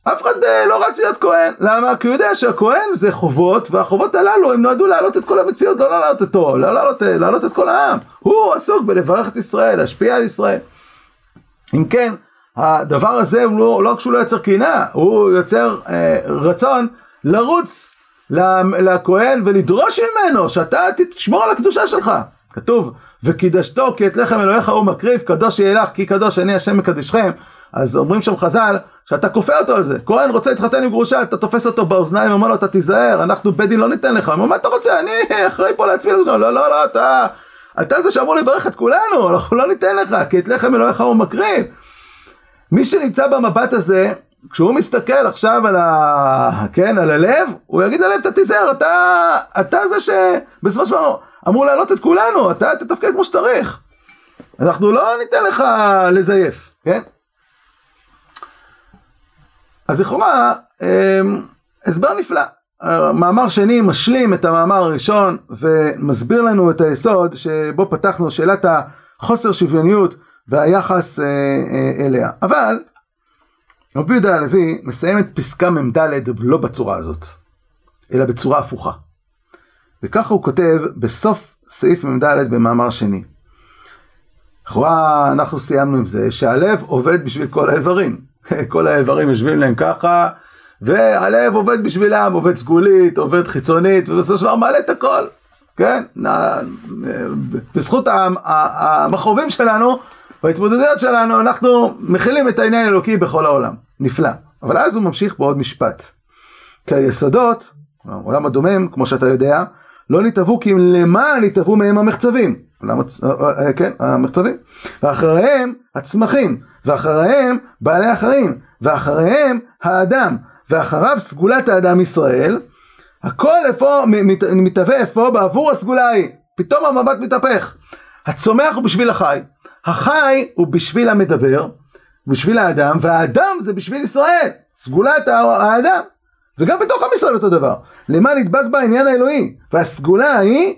אף אחד אה, לא רץ להיות כהן, למה? כי הוא יודע שהכהן זה חובות, והחובות הללו הם נועדו להעלות את כל המציאות, לא להעלות אותו, לא להעלות, אה, להעלות את כל העם. הוא עסוק בלברך את ישראל, להשפיע על ישראל. אם כן, הדבר הזה הוא לא, לא רק שהוא לא יוצר קינה, הוא יוצר אה, רצון לרוץ לכהן ולדרוש ממנו שאתה תשמור על הקדושה שלך. כתוב, וקידשתו כי את לחם אלוהיך הוא מקריב, קדוש יהיה לך כי קדוש אני השם מקדישכם. אז אומרים שם חז"ל, שאתה כופה אותו על זה. כהן רוצה להתחתן עם גרושה, אתה תופס אותו באוזניים, אומר לו, אתה תיזהר, אנחנו בית דין לא ניתן לך. הוא אומר, מה אתה רוצה? אני אחראי פה לעצמי. לא, לא, לא, אתה, אתה זה שאמור לברך את כולנו, אנחנו לא ניתן לך, כי את לחם אלוהיך הוא מקריב. מי שנמצא במבט הזה, כשהוא מסתכל עכשיו על ה... כן, על הלב, הוא יגיד ללב, אתה תיזהר, אתה, אתה זה שבסופו של דבר אמור להעלות את כולנו, אתה תתפקד כמו שצריך. אנחנו לא ניתן לך לזייף, כן? אז לכאורה, אמ, הסבר נפלא. מאמר שני משלים את המאמר הראשון ומסביר לנו את היסוד שבו פתחנו שאלת החוסר שוויוניות והיחס אה, אה, אליה. אבל רבי יהודה הלוי מסיים את פסקה מ"ד לא בצורה הזאת, אלא בצורה הפוכה. וככה הוא כותב בסוף סעיף מ"ד במאמר שני. לכאורה אנחנו סיימנו עם זה שהלב עובד בשביל כל האיברים. כל האיברים יושבים להם ככה, והלב עובד בשבילם, עובד סגולית, עובד חיצונית, ובסופו של דבר מעלה את הכל, כן? בזכות המכרובים שלנו, בהתמודדויות שלנו, אנחנו מכילים את העניין האלוקי בכל העולם. נפלא. אבל אז הוא ממשיך בעוד משפט. כי היסודות, העולם הדומם, כמו שאתה יודע, לא נתעבו כי למה נתעבו מהם המחצבים? כן, המחצבים. ואחריהם הצמחים. ואחריהם בעלי החיים, ואחריהם האדם, ואחריו סגולת האדם ישראל, הכל איפה, מתהווה איפה בעבור הסגולה ההיא. פתאום המבט מתהפך. הצומח הוא בשביל החי, החי הוא בשביל המדבר, בשביל האדם, והאדם זה בשביל ישראל, סגולת האדם. וגם בתוך עם ישראל אותו דבר. למה נדבק בעניין האלוהי? והסגולה ההיא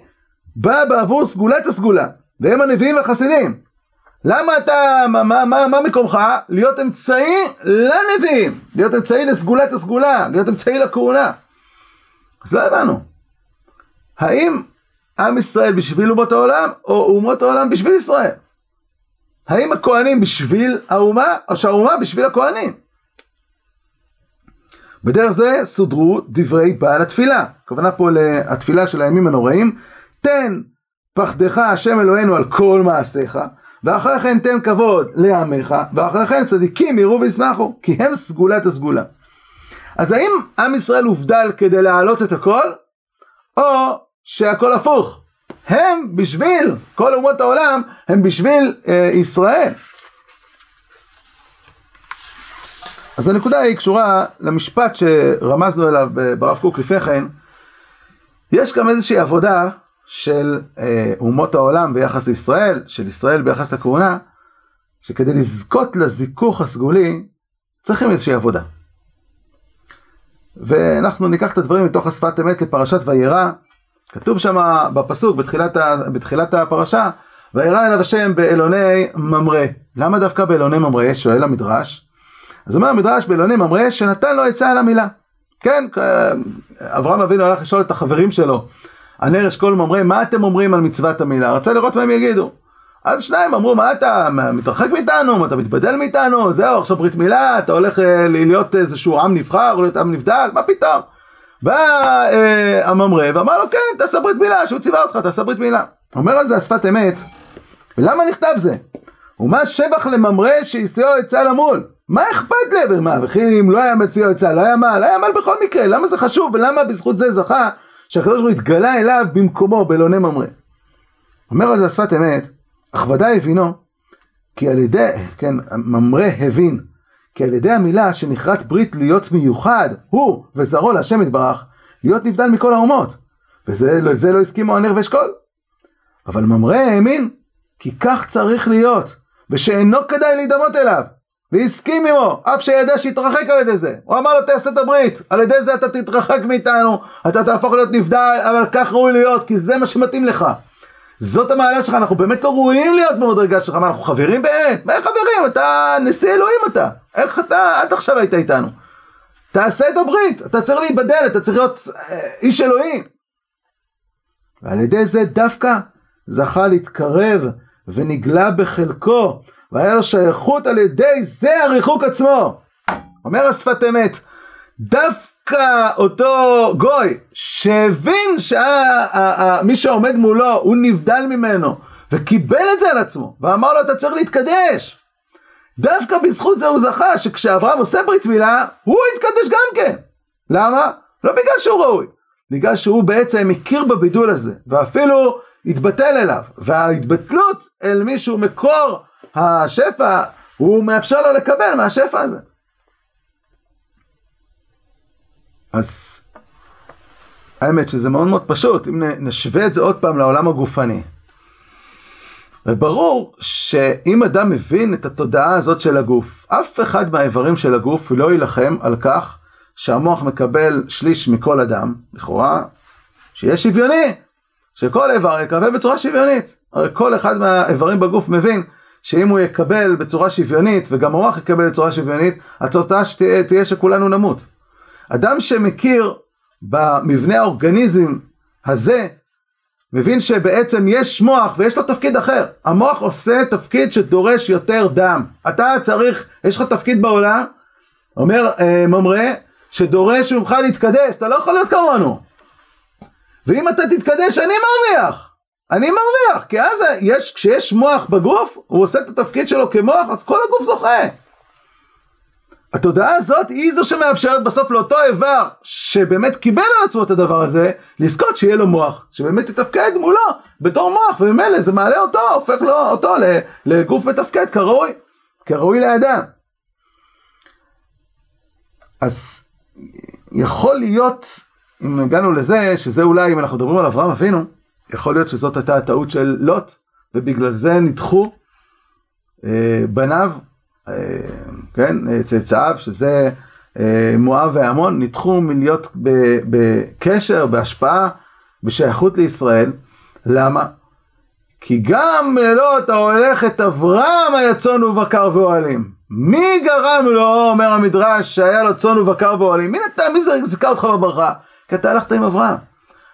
באה בעבור סגולת הסגולה, והם הנביאים והחסידים. למה אתה, מה, מה, מה, מה מקומך? להיות אמצעי לנביאים, להיות אמצעי לסגולת הסגולה, להיות אמצעי לכהונה. אז לא הבנו. האם עם ישראל בשביל אומות העולם, או אומות העולם בשביל ישראל? האם הכהנים בשביל האומה, או שהאומה בשביל הכהנים? בדרך זה סודרו דברי בעל התפילה. הכוונה פה לתפילה של הימים הנוראים. תן פחדך השם אלוהינו על כל מעשיך. ואחרי כן תן כבוד לעמך, ואחרי כן צדיקים יראו וישמחו, כי הם סגולת הסגולה. אז האם עם ישראל הובדל כדי להעלות את הכל, או שהכל הפוך? הם בשביל, כל אומות העולם, הם בשביל אה, ישראל. אז הנקודה היא קשורה למשפט שרמזנו אליו ברב קוק לפני כן. יש גם איזושהי עבודה של אה, אומות העולם ביחס לישראל, של ישראל ביחס לכהונה, שכדי לזכות לזיכוך הסגולי, צריכים איזושהי עבודה. ואנחנו ניקח את הדברים מתוך השפת אמת לפרשת וירא, כתוב שם בפסוק בתחילת, ה, בתחילת הפרשה, וירא אליו השם באלוני ממרא. למה דווקא באלוני ממרא? שואל המדרש. אז אומר המדרש באלוני ממרא שנתן לו עצה על המילה. כן, אברהם אבינו הלך לשאול את החברים שלו, הנר אשכול ממרא, מה אתם אומרים על מצוות המילה? רצה לראות מה הם יגידו. אז שניים אמרו, מה אתה מתרחק מאיתנו, מה אתה מתבדל מאיתנו, זהו, עכשיו ברית מילה, אתה הולך אה, להיות איזשהו עם נבחר, להיות עם נבדל, מה פתאום? בא אה, הממרא ואמר לו, כן, תעשה ברית מילה, שהוא ציווה אותך, תעשה ברית מילה. אומר על זה השפת אמת, ולמה נכתב זה? ומה שבח לממרא שיסיעו עצה למול? מה אכפת? מה, וכי אם לא היה מציע עצה, לא היה מה, לא היה מה בכל מקרה, למה זה חשוב, ולמה בזכות זה זכה שהקדוש ברוך הוא התגלה אליו במקומו, באלוני ממרא. אומר על זה השפת אמת, אך ודאי הבינו, כי על ידי, כן, ממרא הבין, כי על ידי המילה שנכרת ברית להיות מיוחד, הוא וזרעו להשם יתברך, להיות נבדל מכל האומות. וזה לא הסכימו הנר ואשכול. אבל ממרא האמין, כי כך צריך להיות, ושאינו כדאי להידמות אליו. והסכים עמו, אף שידע שהתרחק על ידי זה. הוא אמר לו תעשה את הברית, על ידי זה אתה תתרחק מאיתנו, אתה תהפוך להיות נבדל, אבל כך ראוי להיות, כי זה מה שמתאים לך. זאת המעלה שלך, אנחנו באמת לא ראויים להיות במדרגה שלך, מה אנחנו חברים באמת? מה חברים? אתה נשיא אלוהים אתה, איך אתה עד עכשיו היית איתנו? תעשה את הברית, אתה צריך להיבדל, אתה צריך להיות אה, איש אלוהים. ועל ידי זה דווקא זכה להתקרב ונגלה בחלקו, והיה לו שייכות על ידי זה הריחוק עצמו. אומר השפת אמת, דווקא אותו גוי שהבין שמי שעומד מולו הוא נבדל ממנו וקיבל את זה על עצמו ואמר לו אתה צריך להתקדש. דווקא בזכות זה הוא זכה שכשאברהם עושה ברית מילה הוא יתקדש גם כן. למה? לא בגלל שהוא ראוי בגלל שהוא בעצם הכיר בבידול הזה ואפילו התבטל אליו וההתבטלות אל מישהו מקור השפע הוא מאפשר לו לקבל מהשפע הזה אז האמת שזה מאוד מאוד פשוט, אם נשווה את זה עוד פעם לעולם הגופני. וברור שאם אדם מבין את התודעה הזאת של הגוף, אף אחד מהאיברים של הגוף לא יילחם על כך שהמוח מקבל שליש מכל אדם, לכאורה, שיהיה שוויוני, שכל איבר יקבל בצורה שוויונית. הרי כל אחד מהאיברים בגוף מבין שאם הוא יקבל בצורה שוויונית וגם המוח יקבל בצורה שוויונית, התוצאה תהיה שכולנו נמות. אדם שמכיר במבנה האורגניזם הזה, מבין שבעצם יש מוח ויש לו תפקיד אחר. המוח עושה תפקיד שדורש יותר דם. אתה צריך, יש לך תפקיד בעולם, אומר אה, ממרא, שדורש ממך להתקדש, אתה לא יכול להיות כמונו. ואם אתה תתקדש, אני מרוויח. אני מרוויח, כי אז יש, כשיש מוח בגוף, הוא עושה את התפקיד שלו כמוח, אז כל הגוף זוכה. התודעה הזאת היא זו שמאפשרת בסוף לאותו איבר שבאמת קיבל על עצמו את הדבר הזה, לזכות שיהיה לו מוח, שבאמת יתפקד מולו בתור מוח, וממילא זה מעלה אותו, הופך לו אותו לגוף מתפקד כראוי, כראוי לאדם. אז יכול להיות, אם הגענו לזה, שזה אולי, אם אנחנו מדברים על אברהם אבינו, יכול להיות שזאת הייתה הטעות של לוט, ובגלל זה נדחו אה, בניו כן, צאצאיו, שזה אה, מואב ועמון, נדחו מלהיות בקשר, בהשפעה, בשייכות לישראל. למה? כי גם לא אתה הולך את אברהם היה צאן ובקר ואוהלים. מי גרם לו, אומר המדרש, שהיה לו צאן ובקר ואוהלים? מי נתן, מי זיכה אותך בברכה? כי אתה הלכת עם אברהם.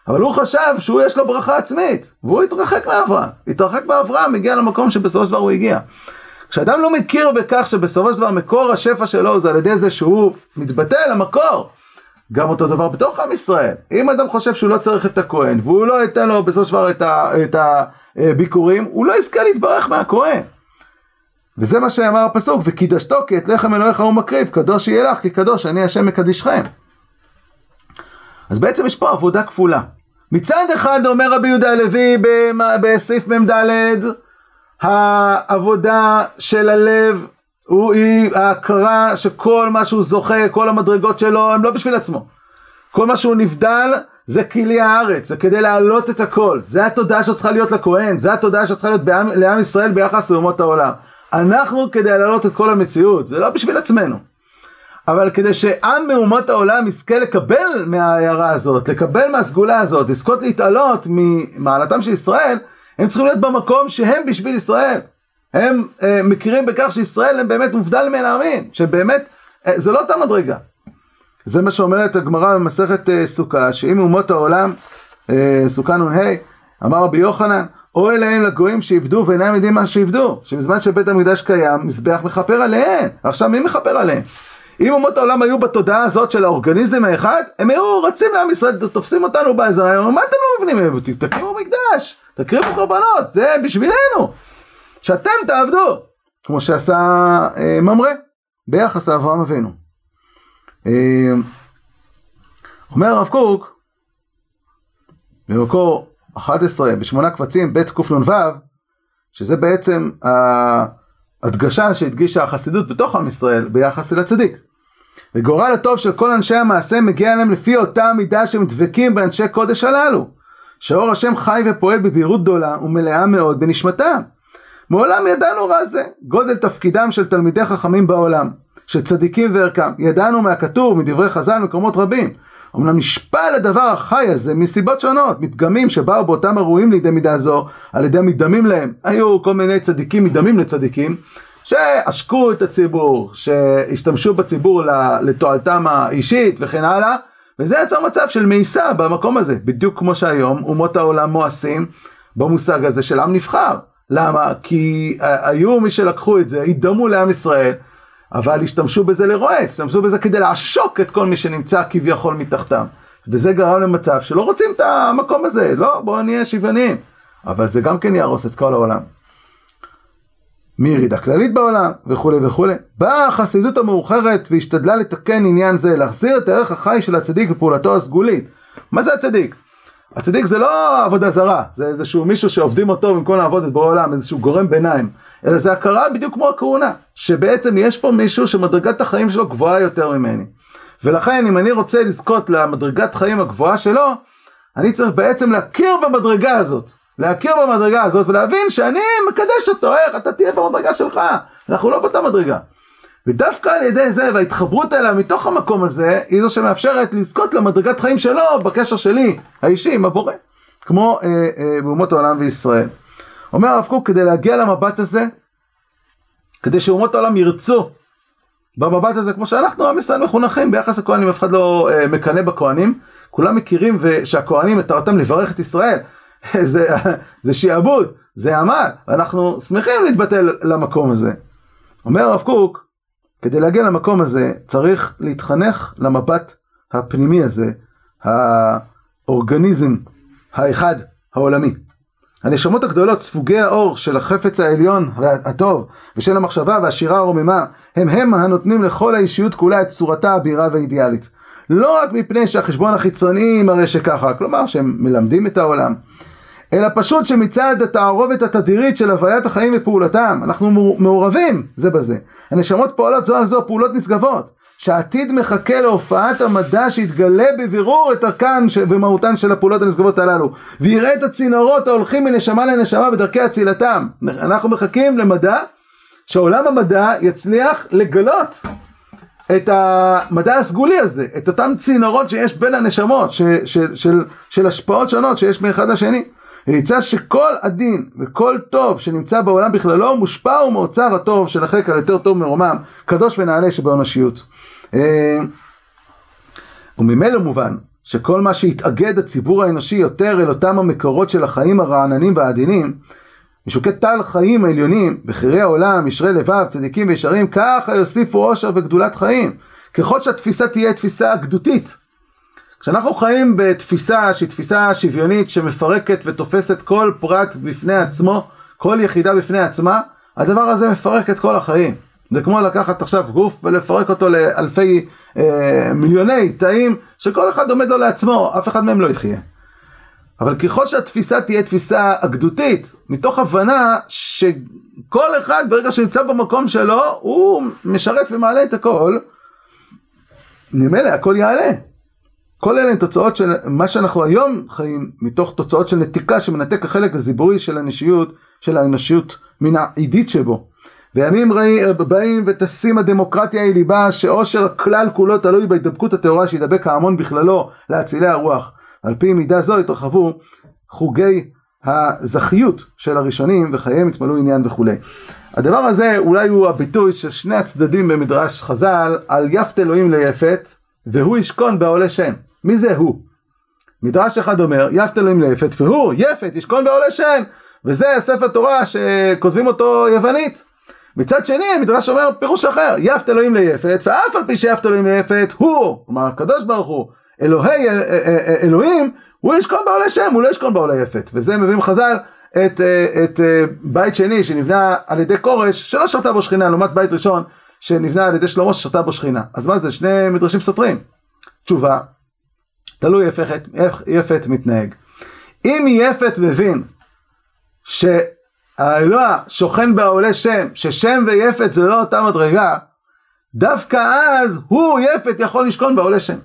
אבל הוא חשב שהוא יש לו ברכה עצמית, והוא התרחק מאברהם. התרחק מאברהם, הגיע למקום שבסופו של דבר הוא הגיע. כשאדם לא מכיר בכך שבסופו של דבר מקור השפע שלו זה על ידי זה שהוא מתבטא למקור, גם אותו דבר בתוך עם ישראל. אם אדם חושב שהוא לא צריך את הכהן, והוא לא ייתן לו בסופו של דבר את, ה, את הביקורים, הוא לא יזכה להתברך מהכהן. וזה מה שאמר הפסוק, וקידשתו כי את לחם אלוהיך הוא מקריב, קדוש יהיה לך כי קדוש אני השם מקדישכם. אז בעצם יש פה עבודה כפולה. מצד אחד אומר רבי יהודה הלוי בסעיף מ"ד, העבודה של הלב הוא ההכרה שכל מה שהוא זוכה, כל המדרגות שלו הם לא בשביל עצמו. כל מה שהוא נבדל זה כלי הארץ, זה כדי להעלות את הכל. זה התודעה שצריכה להיות לכהן, זה התודעה שצריכה להיות בעם, לעם ישראל ביחס לאומות העולם. אנחנו כדי להעלות את כל המציאות, זה לא בשביל עצמנו. אבל כדי שעם מאומות העולם יזכה לקבל מההערה הזאת, לקבל מהסגולה הזאת, לזכות להתעלות ממעלתם של ישראל, הם צריכים להיות במקום שהם בשביל ישראל. הם אה, מכירים בכך שישראל הם באמת מובדל מן העמים, שבאמת, אה, זה לא אותה מדרגה. זה מה שאומרת הגמרא במסכת אה, סוכה, שאם אומות העולם, אה, סוכה נ"ה, אמר רבי יוחנן, אוי להם לגויים שאיבדו ואינם יודעים מה שאיבדו, שבזמן שבית המקדש קיים, מזבח מכפר עליהם. עכשיו מי מכפר עליהם? אם אומות העולם היו בתודעה הזאת של האורגניזם האחד, הם היו רצים לעם ישראל, תופסים אותנו באזור, מה אתם לא מבינים? תקימו מקדש, תקריבו קורבנות, זה בשבילנו. שאתם תעבדו, כמו שעשה אה, ממרא ביחס לאברהם אבינו. אה, אומר הרב קוק, במקור 11, בשמונה קבצים, ב' קנ"ו, שזה בעצם ההדגשה שהדגישה החסידות בתוך עם ישראל ביחס אל הצדיק. וגורל הטוב של כל אנשי המעשה מגיע אליהם לפי אותה מידה שהם דבקים באנשי קודש הללו. שאור השם חי ופועל בבהירות גדולה ומלאה מאוד בנשמתם. מעולם ידענו רע זה, גודל תפקידם של תלמידי חכמים בעולם, של צדיקים וערכם. ידענו מהכתוב, מדברי חז"ל, מקומות רבים. אמנם נשפע לדבר החי הזה מסיבות שונות, מדגמים שבאו באותם אירועים לידי מידה זו, על ידי המדמים להם. היו כל מיני צדיקים מדמים לצדיקים, שעשקו את הציבור, שהשתמשו בציבור לתועלתם האישית וכן הלאה, וזה יצר מצב של מאיסה במקום הזה, בדיוק כמו שהיום אומות העולם מואסים במושג הזה של עם נבחר. למה? כי היו מי שלקחו את זה, ידמו לעם ישראל, אבל השתמשו בזה לרועץ, השתמשו בזה כדי לעשוק את כל מי שנמצא כביכול מתחתם. וזה גרם למצב שלא רוצים את המקום הזה, לא, בואו נהיה שוויוניים. אבל זה גם כן יהרוס את כל העולם. מירידה כללית בעולם וכולי וכולי. באה החסידות המאוחרת והשתדלה לתקן עניין זה, להחזיר את הערך החי של הצדיק ופעולתו הסגולית. מה זה הצדיק? הצדיק זה לא עבודה זרה, זה איזשהו מישהו שעובדים אותו במקום לעבוד את בורא עולם, איזשהו גורם ביניים, אלא זה הכרה בדיוק כמו הכהונה, שבעצם יש פה מישהו שמדרגת החיים שלו גבוהה יותר ממני. ולכן אם אני רוצה לזכות למדרגת חיים הגבוהה שלו, אני צריך בעצם להכיר במדרגה הזאת. להכיר במדרגה הזאת ולהבין שאני מקדש אותו, איך אתה תהיה במדרגה שלך, אנחנו לא באותה מדרגה. ודווקא על ידי זה וההתחברות אליו מתוך המקום הזה, היא זו שמאפשרת לזכות למדרגת חיים שלו בקשר שלי, האישי, עם הבורא. כמו אה, אה, באומות העולם וישראל. אומר הרב קוק, כדי להגיע למבט הזה, כדי שאומות העולם ירצו במבט הזה, כמו שאנחנו, עם ישראל מחונכים ביחס לכהנים, אף אחד לא אה, מקנא בכהנים, כולם מכירים שהכהנים מטרתם לברך את ישראל, זה, זה שיעבוד, זה עמל, ואנחנו שמחים להתבטל למקום הזה. אומר הרב קוק, כדי להגיע למקום הזה צריך להתחנך למבט הפנימי הזה, האורגניזם האחד העולמי. הנשמות הגדולות, ספוגי האור של החפץ העליון הטוב ושל המחשבה והשירה הרוממה, הם הם הנותנים לכל האישיות כולה את צורתה הבירה והאידיאלית. לא רק מפני שהחשבון החיצוני מראה שככה, כלומר שהם מלמדים את העולם, אלא פשוט שמצד התערובת התדירית של הוויית החיים ופעולתם, אנחנו מעורבים זה בזה. הנשמות פועלות זו על זו פעולות נשגבות, שהעתיד מחכה להופעת המדע שיתגלה בבירור את ערכן ומהותן של הפעולות הנשגבות הללו, ויראה את הצינורות ההולכים מנשמה לנשמה בדרכי אצילתם. אנחנו מחכים למדע, שעולם המדע יצליח לגלות את המדע הסגולי הזה, את אותם צינורות שיש בין הנשמות, ש, של, של, של השפעות שונות שיש מאחד לשני. ונמצא שכל הדין וכל טוב שנמצא בעולם בכללו מושפע ומאוצר הטוב של החלק היותר טוב מרומם, קדוש ונעלה שבאנושיות. אה, וממילא מובן שכל מה שהתאגד הציבור האנושי יותר אל אותם המקורות של החיים הרעננים והעדינים, משוקי טל חיים העליונים, בחירי העולם, ישרי לבב, צדיקים וישרים, ככה יוסיפו עושר וגדולת חיים. ככל שהתפיסה תהיה תפיסה גדותית, כשאנחנו חיים בתפיסה שהיא תפיסה שוויונית שמפרקת ותופסת כל פרט בפני עצמו, כל יחידה בפני עצמה, הדבר הזה מפרק את כל החיים. זה כמו לקחת עכשיו גוף ולפרק אותו לאלפי אה, מיליוני תאים שכל אחד עומד לו לעצמו, אף אחד מהם לא יחיה. אבל ככל שהתפיסה תהיה תפיסה אגדותית, מתוך הבנה שכל אחד ברגע שנמצא במקום שלו, הוא משרת ומעלה את הכל, לי הכל יעלה. כל אלה הן תוצאות של מה שאנחנו היום חיים מתוך תוצאות של נתיקה שמנתק החלק הזיבורי של הנשיות, של האנושיות מן העידית שבו. וימים באים ותשים הדמוקרטיה היא ליבה שעושר הכלל כולו תלוי בהידבקות הטהורה שידבק ההמון בכללו להצילי הרוח. על פי מידה זו התרחבו חוגי הזכיות של הראשונים וחייהם התמלאו עניין וכולי. הדבר הזה אולי הוא הביטוי של שני הצדדים במדרש חז"ל על יפת אלוהים ליפת והוא ישכון בעולה שם. מי זה הוא? מדרש אחד אומר יפת אלוהים ליפת והוא יפת ישכון בעולה שם וזה ספר תורה שכותבים אותו יוונית. מצד שני המדרש אומר פירוש אחר יפת אלוהים ליפת ואף על פי שיפת אלוהים ליפת הוא כלומר הקדוש ברוך הוא אלוהי אלוהים הוא ישכון בעולה שם הוא לא ישכון בעולה יפת וזה מביאים חז"ל את, את בית שני שנבנה על ידי כורש שלא שרתה בו שכינה לעומת בית ראשון שנבנה על ידי שלמה ששרתה בו שכינה אז מה זה שני מדרשים סותרים תשובה תלוי איך יפת מתנהג אם יפת מבין שהאלוה שוכן בעולה שם ששם ויפת זה לא אותה מדרגה דווקא אז הוא יפת יכול לשכון בעולה שם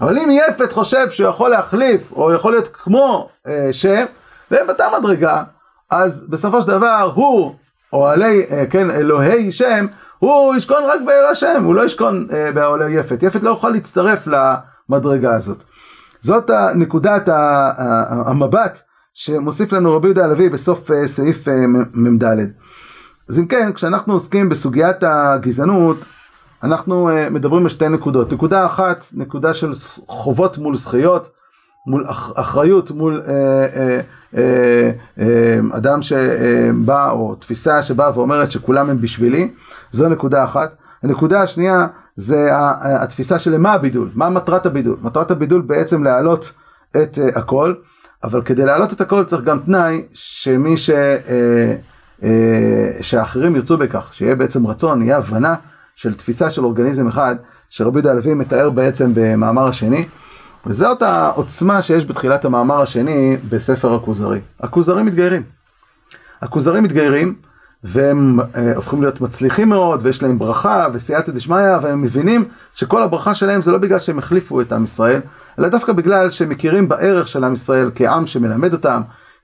אבל אם יפת חושב שהוא יכול להחליף או יכול להיות כמו אה, שם והם באותה מדרגה, אז בסופו של דבר הוא, או עלי, אה, כן, אלוהי שם, הוא ישכון רק באלוהי שם, הוא לא ישכון אה, באוהלי יפת. יפת לא יוכל להצטרף למדרגה הזאת. זאת נקודת המבט שמוסיף לנו רבי יהודה הלוי בסוף אה, סעיף אה, מ"ד. אז אם כן, כשאנחנו עוסקים בסוגיית הגזענות, אנחנו אה, מדברים על שתי נקודות. נקודה אחת, נקודה של חובות מול זכיות, מול אחריות, מול אה, אה, אה, אה, אדם שבא, או תפיסה שבאה ואומרת שכולם הם בשבילי, זו נקודה אחת. הנקודה השנייה זה התפיסה של מה הבידול, מה מטרת הבידול. מטרת הבידול בעצם להעלות את אה, הכל, אבל כדי להעלות את הכל צריך גם תנאי שמי ש... שהאחרים ירצו בכך, שיהיה בעצם רצון, יהיה הבנה של תפיסה של אורגניזם אחד, שרבי יהודה הלוי מתאר בעצם במאמר השני. וזאת העוצמה שיש בתחילת המאמר השני בספר הכוזרי. הכוזרים מתגיירים. הכוזרים מתגיירים והם אה, הופכים להיות מצליחים מאוד ויש להם ברכה וסייעתא דשמיא והם מבינים שכל הברכה שלהם זה לא בגלל שהם החליפו את עם ישראל אלא דווקא בגלל שהם מכירים בערך של עם ישראל כעם שמלמד אותם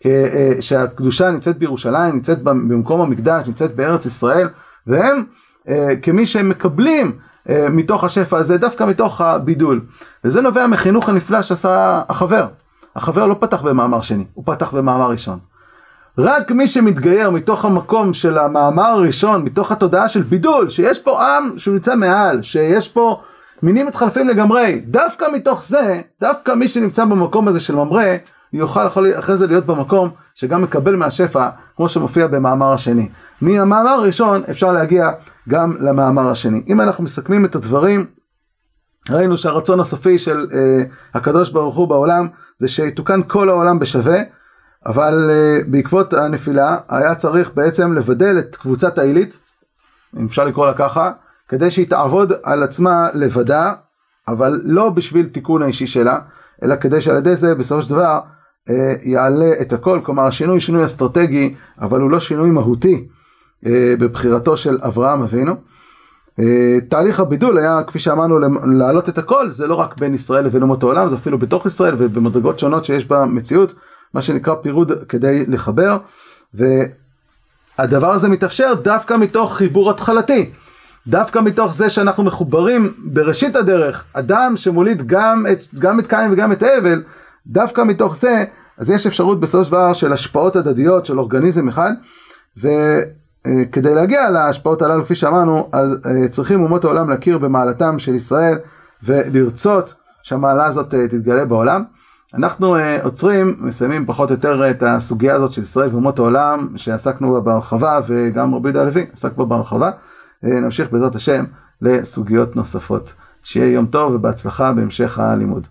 אה, שהקדושה נמצאת בירושלים, נמצאת במקום המקדש, נמצאת בארץ ישראל והם אה, כמי שהם מקבלים אה, מתוך השפע הזה, דווקא מתוך הבידול. וזה נובע מחינוך הנפלא שעשה החבר. החבר לא פתח במאמר שני, הוא פתח במאמר ראשון. רק מי שמתגייר מתוך המקום של המאמר הראשון, מתוך התודעה של בידול, שיש פה עם שהוא נמצא מעל, שיש פה מינים מתחלפים לגמרי, דווקא מתוך זה, דווקא מי שנמצא במקום הזה של ממרא, יוכל אחרי זה להיות במקום שגם מקבל מהשפע, כמו שמופיע במאמר השני. מהמאמר הראשון אפשר להגיע גם למאמר השני. אם אנחנו מסכמים את הדברים, ראינו שהרצון הסופי של אה, הקדוש ברוך הוא בעולם זה שיתוקן כל העולם בשווה, אבל אה, בעקבות הנפילה היה צריך בעצם לבדל את קבוצת העילית, אם אפשר לקרוא לה ככה, כדי שהיא תעבוד על עצמה לבדה, אבל לא בשביל תיקון האישי שלה, אלא כדי שעל ידי זה בסופו של דבר אה, יעלה את הכל, כלומר השינוי שינוי אסטרטגי, אבל הוא לא שינוי מהותי. אה, בבחירתו של אברהם אבינו. אה, תהליך הבידול היה, כפי שאמרנו, להעלות את הכל, זה לא רק בין ישראל לבין אומות העולם, זה אפילו בתוך ישראל ובמדרגות שונות שיש במציאות, מה שנקרא פירוד כדי לחבר. והדבר הזה מתאפשר דווקא מתוך חיבור התחלתי. דווקא מתוך זה שאנחנו מחוברים בראשית הדרך, אדם שמוליד גם את, גם את קין וגם את הבל, דווקא מתוך זה, אז יש אפשרות בסופו של דבר של השפעות הדדיות של אורגניזם אחד, ו... כדי להגיע להשפעות הללו, כפי שאמרנו, אז אה, צריכים אומות העולם להכיר במעלתם של ישראל ולרצות שהמעלה הזאת אה, תתגלה בעולם. אנחנו עוצרים, מסיימים פחות או יותר את הסוגיה הזאת של ישראל ואומות העולם, שעסקנו בה בהרחבה, וגם רבי יהודה הלוי עסק בה בהרחבה. נמשיך בעזרת השם לסוגיות נוספות. שיהיה יום טוב ובהצלחה בהמשך הלימוד.